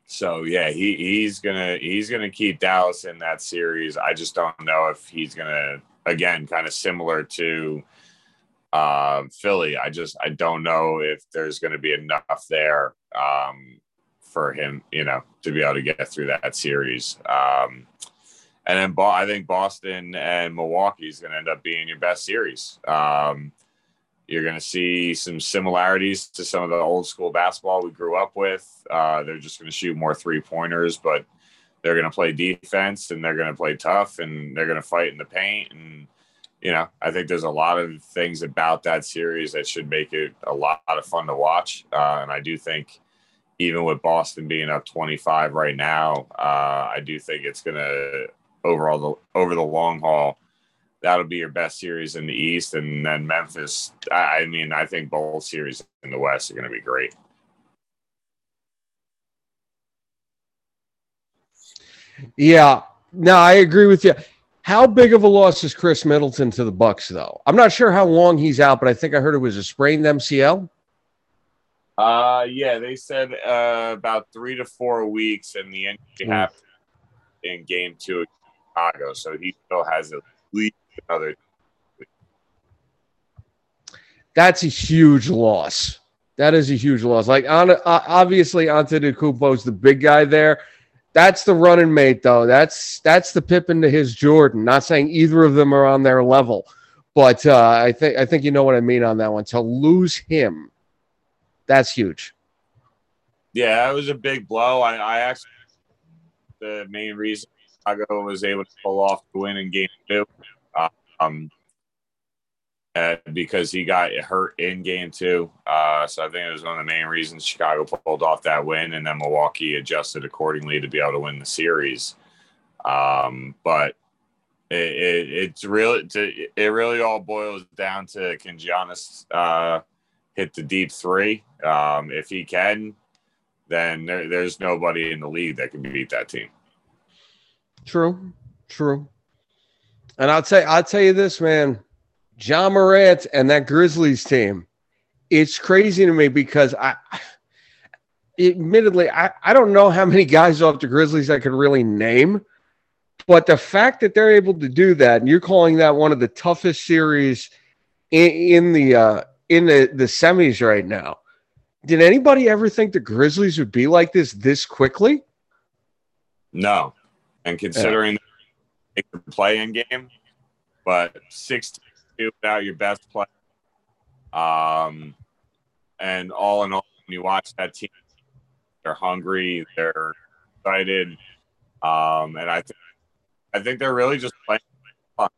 so yeah, he, he's gonna he's gonna keep Dallas in that series. I just don't know if he's gonna again kind of similar to uh, Philly. I just I don't know if there's going to be enough there um, for him, you know, to be able to get through that series. Um, and then I think Boston and Milwaukee is going to end up being your best series. Um, you're going to see some similarities to some of the old school basketball we grew up with. Uh, they're just going to shoot more three pointers, but they're going to play defense and they're going to play tough and they're going to fight in the paint. And, you know, I think there's a lot of things about that series that should make it a lot of fun to watch. Uh, and I do think, even with Boston being up 25 right now, uh, I do think it's going to overall the, over the long haul that'll be your best series in the East, and then Memphis. I, mean, I think both series in the West are going to be great. Yeah, no, I agree with you. How big of a loss is Khris Middleton to the Bucks, though? I'm not sure how long he's out, but I think I heard it was a sprained MCL. Uh, yeah, they said uh, about three to four weeks, and the injury mm. happened in Game Two of Chicago, so he still has at least another. That's a huge loss. That is a huge loss. Like on, uh, obviously, Antetokounmpo is the big guy there. That's the running mate, though. That's that's the Pippen to his Jordan. Not saying either of them are on their level, but uh, I think I think you know what I mean on that one. To lose him, that's huge. Yeah, that was a big blow. I, I actually the main reason Chicago was able to pull off the win in Game Two um, uh, because he got hurt in game two. Uh, so I think it was one of the main reasons Chicago pulled off that win, and then Milwaukee adjusted accordingly to be able to win the series. Um, but it, it, it's really it really all boils down to can Giannis uh, hit the deep three? Um, if he can, then there, there's nobody in the league that can beat that team. True, true. And I'll tell I'll tell you this, man. Ja Morant and that Grizzlies team, it's crazy to me because I admittedly I, I don't know how many guys off the Grizzlies I could really name. But the fact that they're able to do that, and you're calling that one of the toughest series in, in the uh, in the, the semis right now. Did anybody ever think the Grizzlies would be like this this quickly? No. And considering yeah the play-in game, but 16 without your best player. Um, and all in all, when you watch that team, they're hungry, they're excited, um, and I, th- I think they're really just playing on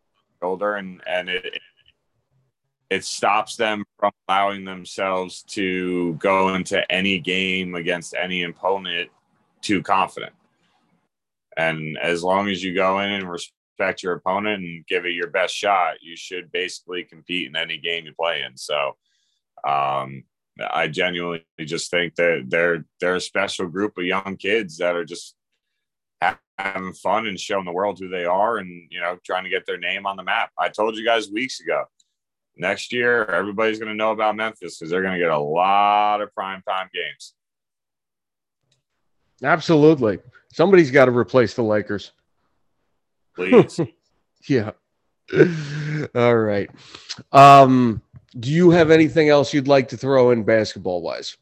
shoulder, and and it it stops them from allowing themselves to go into any game against any opponent too confident. And as long as you go in and respect your opponent and give it your best shot, you should basically compete in any game you play in. So um, I genuinely just think that they're they're a special group of young kids that are just having fun and showing the world who they are and you know trying to get their name on the map. I told you guys weeks ago. Next year, everybody's going to know about Memphis because they're going to get a lot of prime time games. Absolutely. Somebody's got to replace the Lakers. Please. <laughs> yeah. All right. Um, do you have anything else you'd like to throw in basketball wise?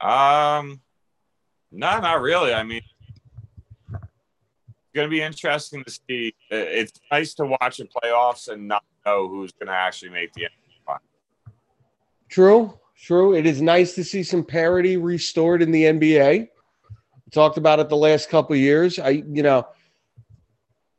Um, no, not really. I mean, it's going to be interesting to see. It's nice to watch the playoffs and not know who's going to actually make the end. True, true. It is nice to see some parity restored in the NBA talked about it the last couple years. I, you know,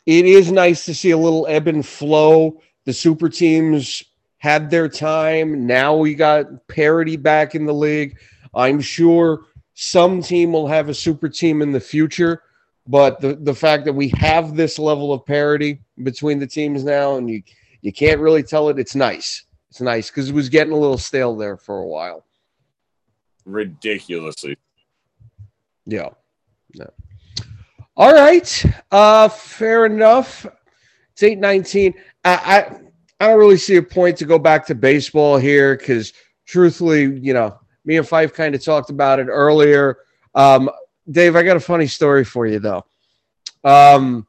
it is nice to see a little ebb and flow. The super teams had their time. Now we got parity back in the league. I'm sure some team will have a super team in the future, but the, the fact that we have this level of parity between the teams now and you You can't really tell it. It's nice. It's nice because it was getting a little stale there for a while. Ridiculously. Yeah. No. All right. Uh fair enough. It's 819. I I, I don't really see a point to go back to baseball here because truthfully, you know, me and Fife kind of talked about it earlier. Um, Dave, I got a funny story for you though. Um,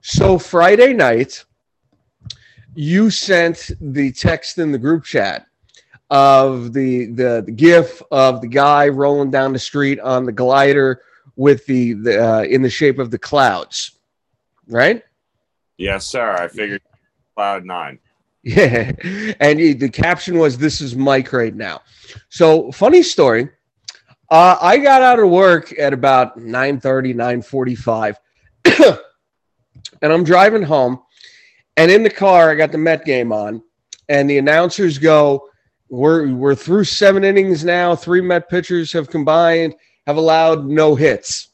so Friday night, you sent the text in the group chat of the, the the gif of the guy rolling down the street on the glider with the, the uh, in the shape of the clouds, right? Yes, sir. I figured cloud nine. Yeah, <laughs> and he- the caption was, "This is Mike right now." So funny story. Uh, I got out of work at about 9:30, 9:45, <coughs> and I'm driving home. And in the car, I got the Met game on, and the announcers go, "We're we're through seven innings now. Three Met pitchers have combined, have allowed no hits."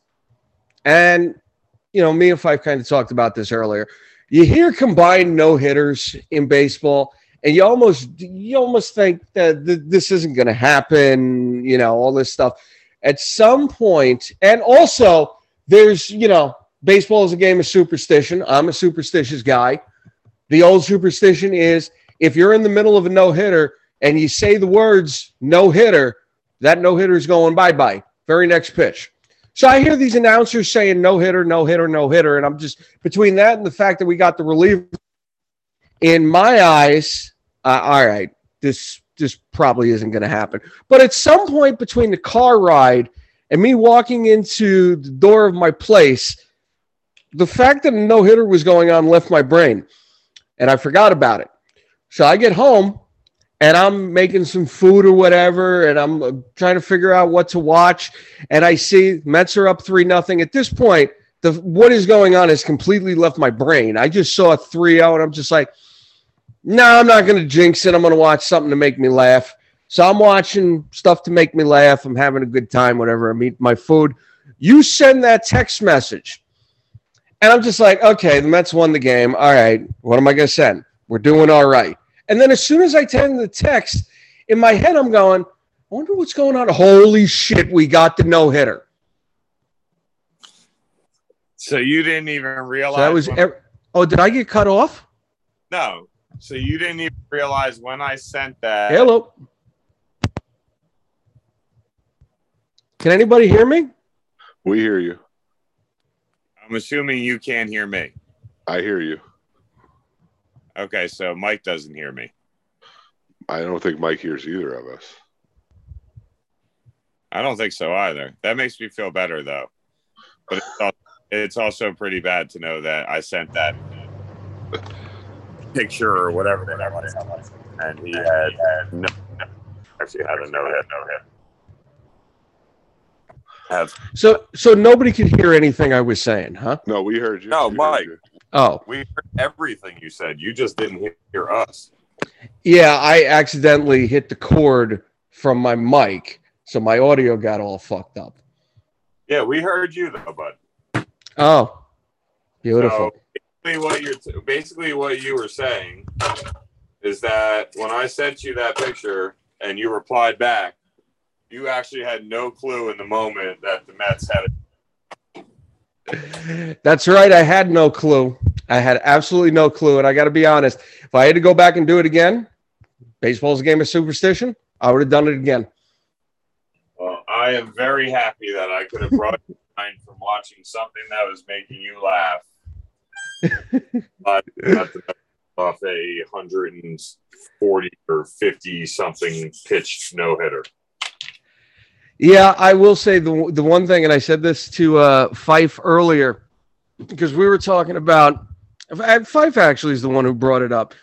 And you know, me and Fife kind of talked about this earlier. You hear combined no hitters in baseball, and you almost you almost think that th- this isn't going to happen. You know, all this stuff. At some point, and also there's you know, baseball is a game of superstition. I'm a superstitious guy. The old superstition is if you're in the middle of a no hitter and you say the words no hitter, that no hitter is going bye bye. Very next pitch. So I hear these announcers saying no hitter, no hitter, no hitter, and I'm just between that and the fact that we got the reliever. In my eyes, uh, all right, this this probably isn't going to happen. But at some point between the car ride and me walking into the door of my place, the fact that a no hitter was going on left my brain, and I forgot about it. So I get home and I'm making some food or whatever, and I'm uh, trying to figure out what to watch. And I see Mets are up three nothing. At this point, the what is going on has completely left my brain. I just saw 3-0, and I'm just like, no, I'm not going to jinx it. I'm going to watch something to make me laugh. So I'm watching stuff to make me laugh. I'm having a good time, whatever. I'm eating my food. You send that text message. And I'm just like, okay, the Mets won the game. All right. What am I going to send? We're doing all right. And then as soon as I send the text, in my head, I'm going, I wonder what's going on. Holy shit, we got the no hitter. So you didn't even realize So that was, when- ev- oh, did I get cut off? no. So you didn't even realize when I sent that. Hello. Can anybody hear me? We hear you. I'm assuming you can't hear me. I hear you. Okay, so Mike doesn't hear me. I don't think Mike hears either of us. I don't think so either. That makes me feel better though. But it's also, it's also pretty bad to know that I sent that picture or whatever heck it was, and he had no actually had a no hit, no hit. Have So, so nobody could hear anything I was saying, huh? No, we heard you. No, We Mike. you. Oh, we heard everything you said. You just didn't hear, hear us. yeah. I accidentally hit the cord from my mic, so my audio got all fucked up. Yeah, we heard you though, bud. Oh, beautiful. So basically what you're basically what you were saying is that when I sent you that picture and you replied back, you actually had no clue in the moment that the Mets had it. That's right. I had no clue. I had absolutely no clue. And I got to be honest, if I had to go back and do it again, baseball's a game of superstition. I would have done it again. Well, I am very happy that I could have brought you <laughs> mind from watching something that was making you laugh. <laughs> but not the Mets off a hundred and forty or fifty something pitched no hitter. Yeah, I will say the the one thing, and I said this to uh, Fife earlier because we were talking about Fife. Actually, is the one who brought it up.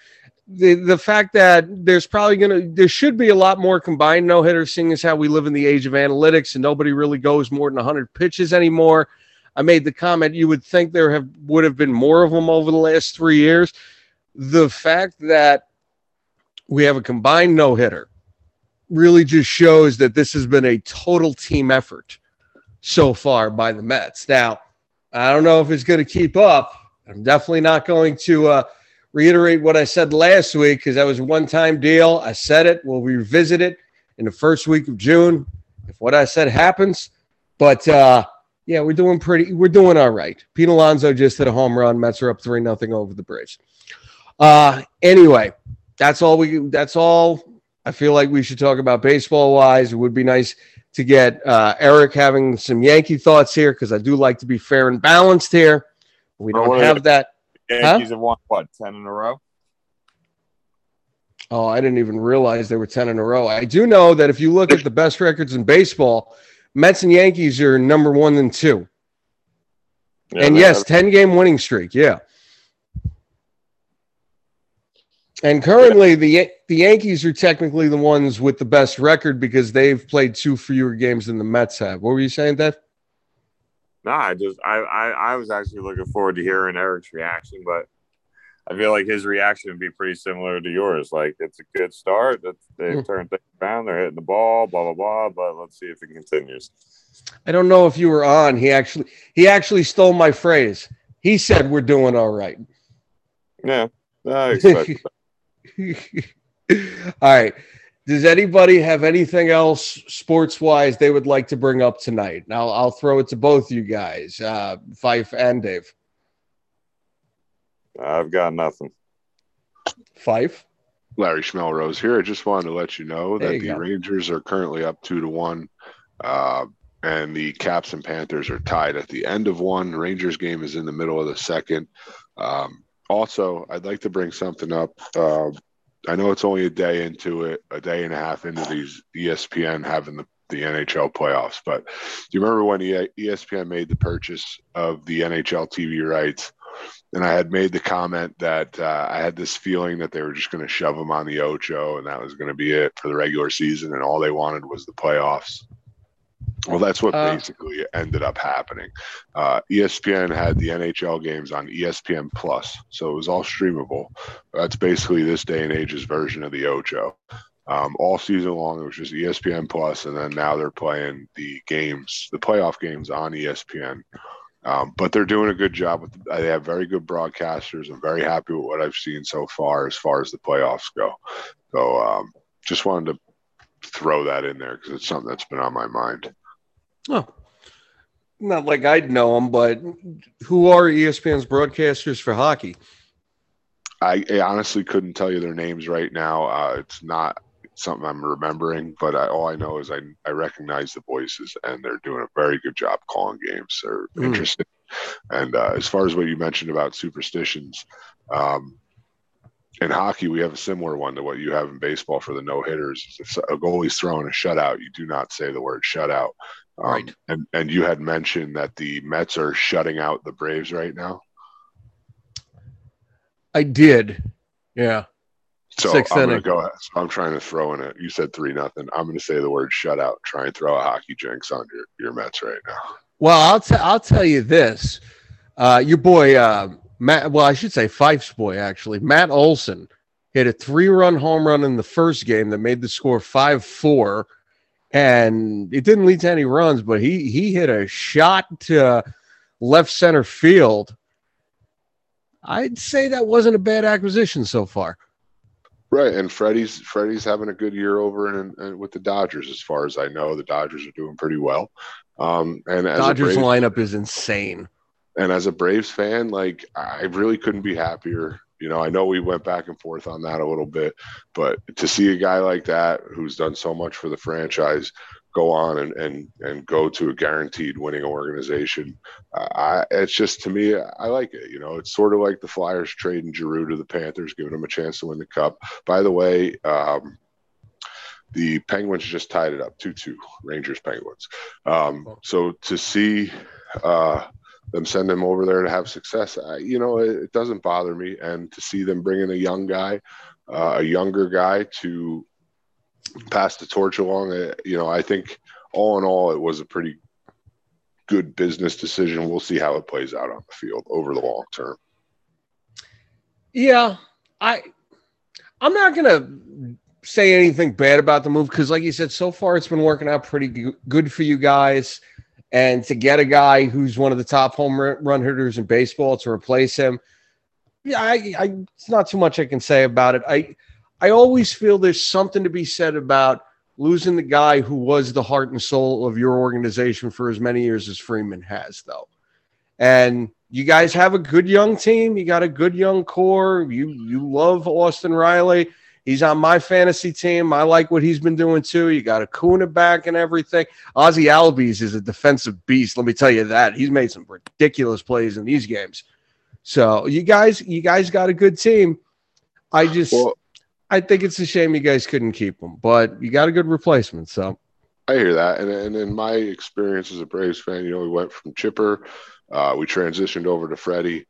The the fact that there's probably gonna there should be a lot more combined no hitters, seeing as how we live in the age of analytics and nobody really goes more than 100 pitches anymore. I made the comment you would think there have would have been more of them over the last three years. The fact that we have a combined no hitter really just shows that this has been a total team effort so far by the Mets. Now, I don't know if it's going to keep up. I'm definitely not going to uh, reiterate what I said last week because that was a one time deal. I said it. We'll revisit it in the first week of June if what I said happens. But uh, yeah, we're doing pretty. We're doing all right. Pete Alonso just hit a home run. Mets are up three nothing over the Braves. Uh, anyway, that's all we. That's all. I feel like we should talk about baseball wise. It would be nice to get uh, Eric having some Yankee thoughts here because I do like to be fair and balanced here. We don't have that. Yankees have won what ten in a row. Oh, I didn't even realize they were 10 in a row. I do know that if you look at the best records in baseball, Mets and Yankees are number one and two. Yeah, and yes, have- 10 game winning streak. Yeah. And currently, the the Yankees are technically the ones with the best record because they've played two fewer games than the Mets have. What were you saying, Dave? Nah, I just I, I I was actually looking forward to hearing Eric's reaction, but I feel like his reaction would be pretty similar to yours. Like it's a good start. That they've Mm. turned things around. They're hitting the ball. Blah blah blah. But let's see if it continues. I don't know if you were on. He actually he actually stole my phrase. He said we're doing all right. Yeah, I <laughs> expect. <laughs> All right. Does anybody have anything else sports wise they would like to bring up tonight? Now I'll throw it to both you guys, uh, Fife and Dave. I've got nothing. Fife. Larry Schmelrose here. I just wanted to let you know that you the go. Rangers are currently up two to one, uh, and the Caps and Panthers are tied at the end of one. Rangers game is in the middle of the second. Um, also, I'd like to bring something up. Uh, I know it's only a day into it, a day and a half into these ESPN having the, the NHL playoffs, but do you remember when ESPN made the purchase of the NHL TV rights? and I had made the comment that uh, I had this feeling that they were just going to shove them on the Ocho, and that was going to be it for the regular season, and all they wanted was the playoffs. Well, that's what Uh, basically ended up happening. Uh, ESPN had the NHL games on ESPN Plus, so it was all streamable. That's basically this day and age's version of the Ocho. Um, all season long, it was just ESPN Plus, and then now they're playing the games, the playoff games on ESPN. Um, but they're doing a good job with. They have very good broadcasters. I'm very happy with what I've seen so far as far as the playoffs go. So um, just wanted to throw that in there because it's something that's been on my mind. Oh, not like I'd know them, but who are ESPN's broadcasters for hockey? I, I honestly couldn't tell you their names right now. Uh, it's not something I'm remembering, but I, all I know is I, I recognize the voices and they're doing a very good job calling games. They're Mm. interesting. And uh, as far as what you mentioned about superstitions, um, in hockey, we have a similar one to what you have in baseball for the no hitters. If a goalie's throwing a shutout, you do not say the word shutout. Um, Right. And and you had mentioned that the Mets are shutting out the Braves right now. I did. Yeah. So Sixth I'm gonna go. So I'm trying to throw in it. You said three nothing. I'm gonna say the word shutout. Try and throw a hockey jinx on your, your Mets right now. Well, I'll tell I'll tell you this. Uh, your boy uh, Matt. Well, I should say Fife's boy actually. Matt Olson hit a three-run home run in the first game that made the score five-four, and it didn't lead to any runs. But he he hit a shot to left center field. I'd say that wasn't a bad acquisition so far. Right, and Freddie's Freddie's having a good year over in, in with the Dodgers. As far as I know, the Dodgers are doing pretty well. Um, and as Dodgers Braves, lineup is insane. and as a Braves fan, like I really couldn't be happier. You know, I know we went back and forth on that a little bit, but to see a guy like that who's done so much for the franchise go on and and and go to a guaranteed winning organization, uh, I it's just to me, I like it. You know, it's sort of like the Flyers trading Giroux to the Panthers, giving them a chance to win the cup. By the way, um, the Penguins just tied it up 2-2, Rangers Penguins. Um, so to see uh, them send him over there to have success, I, you know, it, it doesn't bother me. And to see them bring in a young guy, uh, a younger guy to pass the torch along, uh, you know, I think all in all, it was a pretty good business decision. We'll see how it plays out on the field over the long term. Yeah, I I'm not gonna say anything bad about the move because, like you said, so far it's been working out pretty good for you guys. And to get a guy who's one of the top home run hitters in baseball to replace him, yeah, I, I it's not too much I can say about it. I I always feel there's something to be said about losing the guy who was the heart and soul of your organization for as many years as Freeman has, though. And you guys have a good young team. You got a good young core. You you love Austin Riley. He's on my fantasy team. I like what he's been doing too. You got Acuna back and everything. Ozzie Albies is a defensive beast. Let me tell you that. He's made some ridiculous plays in these games. So you guys, you guys got a good team. I just, Well, I think it's a shame you guys couldn't keep him, but you got a good replacement. So I hear that, and and in my experience as a Braves fan, you know, we went from Chipper, uh, we transitioned over to Freddie,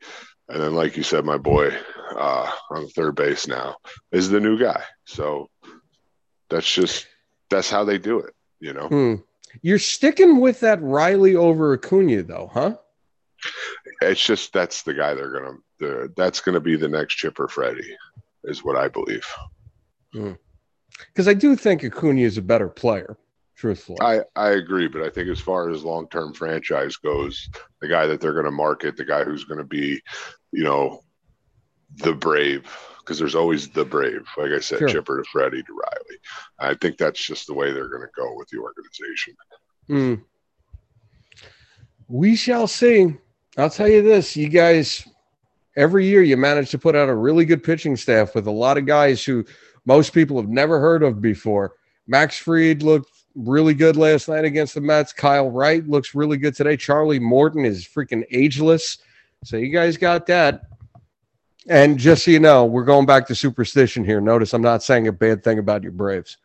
and then, like you said, my boy uh, on third base now is the new guy. So that's just that's how they do it, you know. hmm. you're sticking with that Riley over Acuna, though, huh? It's just that's the guy they're gonna. The, that's gonna be the next Chipper Freddie, is what I believe. Because I do think Acuna is a better player, truthfully. I, I agree, but I think as far as long term franchise goes, the guy that they're going to market, the guy who's going to be, you know, the brave, because there's always the brave. Like I said, Sure. Chipper to Freddie to Riley. I think that's just the way they're going to go with the organization. Hmm. We shall see. I'll tell you this, you guys, every year you manage to put out a really good pitching staff with a lot of guys who most people have never heard of before. Max Fried looked really good last night against the Mets. Kyle Wright looks really good today. Charlie Morton is freaking ageless. So you guys got that. And just so you know, we're going back to superstition here. Notice I'm not saying a bad thing about your Braves.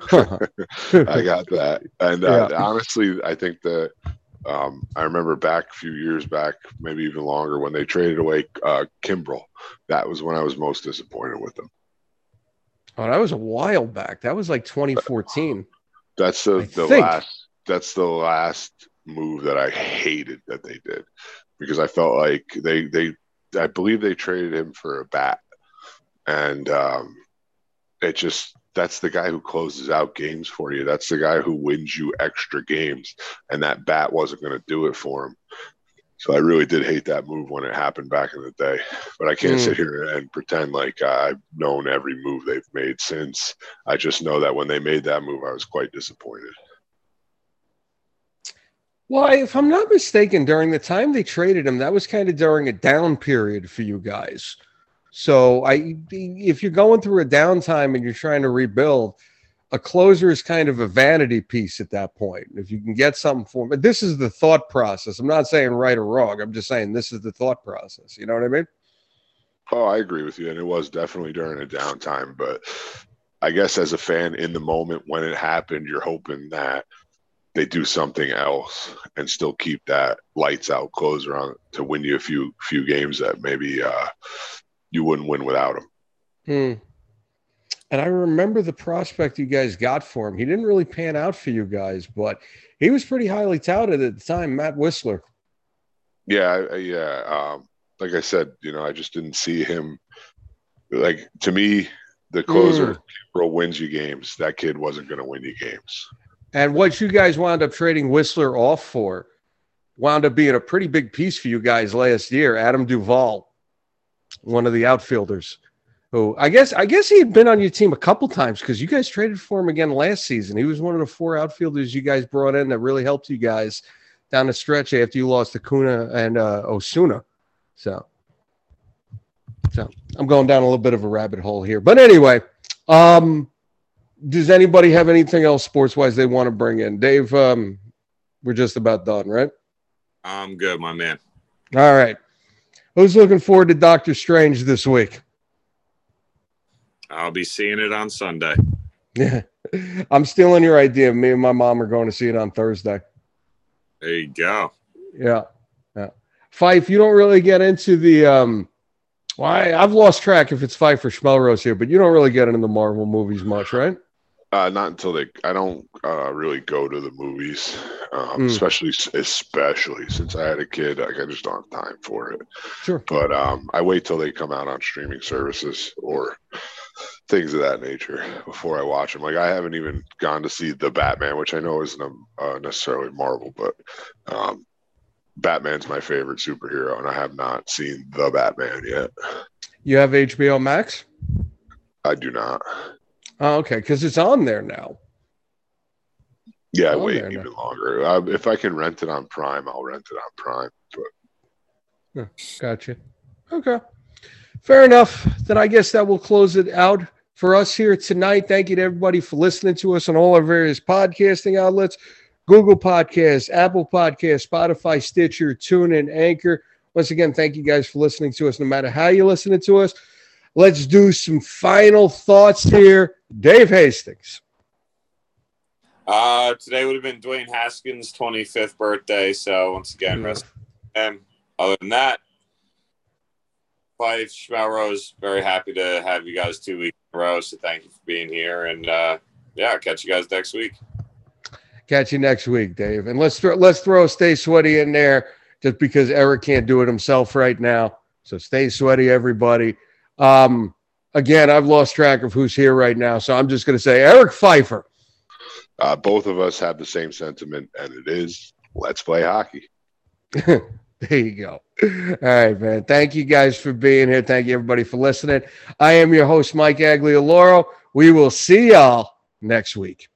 <laughs> I got that. And uh, Yeah. honestly, I think that um, I remember back a few years back, maybe even longer, when they traded away uh, Kimbrel. That was when I was most disappointed with them. Oh, that was a while back. That was like 2014. That's the, I the think. last that's the last move that I hated that they did because I felt like they they I believe they traded him for a bat and um it just that's the guy who closes out games for you. That's the guy who wins you extra games and that bat wasn't going to do it for him. So I really did hate that move when it happened back in the day. But I can't Mm. sit here and pretend like I've known every move they've made since. I just know that when they made that move, I was quite disappointed. Well, if I'm not mistaken, during the time they traded him, that was kind of during a down period for you guys. So I, if you're going through a downtime and you're trying to rebuild, a closer is kind of a vanity piece at that point. If you can get something for him, but this is the thought process. I'm not saying right or wrong. I'm just saying this is the thought process. You know what I mean? Oh, I agree with you. And it was definitely during a downtime. But I guess as a fan in the moment when it happened, you're hoping that they do something else and still keep that lights out closer on to win you a few few games that maybe uh, you wouldn't win without him. Hmm. And I remember the prospect you guys got for him. He didn't really pan out for you guys, but he was pretty highly touted at the time, Matt Wisler. Yeah, I- I- yeah. Um, like I said, you know, I just didn't see him. Like to me, the closer bro wins you games. That kid wasn't going to win you games. And what you guys wound up trading Wisler off for wound up being a pretty big piece for you guys last year. Adam Duvall, one of the outfielders, who I guess I guess he had been on your team a couple times because you guys traded for him again last season. He was one of the four outfielders you guys brought in that really helped you guys down the stretch after you lost Acuna and uh, Ozuna. So, so I'm going down a little bit of a rabbit hole here, but anyway, um, does anybody have anything else sports wise they want to bring in? Dave, um, we're just about done, right? I'm good, my man. All right. Who's looking forward to Doctor Strange this week? I'll be seeing it on Sunday. Yeah. <laughs> I'm stealing your idea. Me and my mom are going to see it on Thursday. There you go. Yeah. Yeah. Fife, you don't really get into the um well, I, I've lost track if it's Fife or Schmelrose here, but you don't really get into the Marvel movies much, right? Uh, not until they. I don't uh, really go to the movies, um, Mm. especially especially since I had a kid. Like I just don't have time for it. Sure. But um, I wait till they come out on streaming services or things of that nature before I watch them. Like I haven't even gone to see the Batman, which I know isn't uh, necessarily Marvel, but um, Batman's my favorite superhero, and I have not seen the Batman yet. You have HBO Max? I do not. Oh, okay, because it's on there now. Yeah, Oh, wait even longer. Uh, if I can rent it on Prime, I'll rent it on Prime. But Gotcha. Okay. Fair enough. Then I guess that will close it out for us here tonight. Thank you to everybody for listening to us on all our various podcasting outlets Google Podcasts, Apple Podcasts, Spotify, Stitcher, TuneIn, Anchor. Once again, thank you guys for listening to us, no matter how you're listening to us. Let's do some final thoughts here. Dave Hastings. Uh, today would have been Dwayne Haskins' 25th birthday. So once again, rest him. Other than that, Fife Schmelrose, very happy to have you guys two weeks in a row. So thank you for being here. And uh, yeah, I'll catch you guys next week. Catch you next week, Dave. And let's throw let's throw Stay Sweaty in there just because Eric can't do it himself right now. So stay sweaty, everybody. Um, again, I've lost track of who's here right now, so I'm just going to say Eric Pfeiffer. uh, both of us have the same sentiment, and it is let's play hockey. <laughs> there you go. All right, man. Thank you guys for being here. Thank you, everybody, for listening. I am your host, Mike Aglioloro. We will see y'all next week.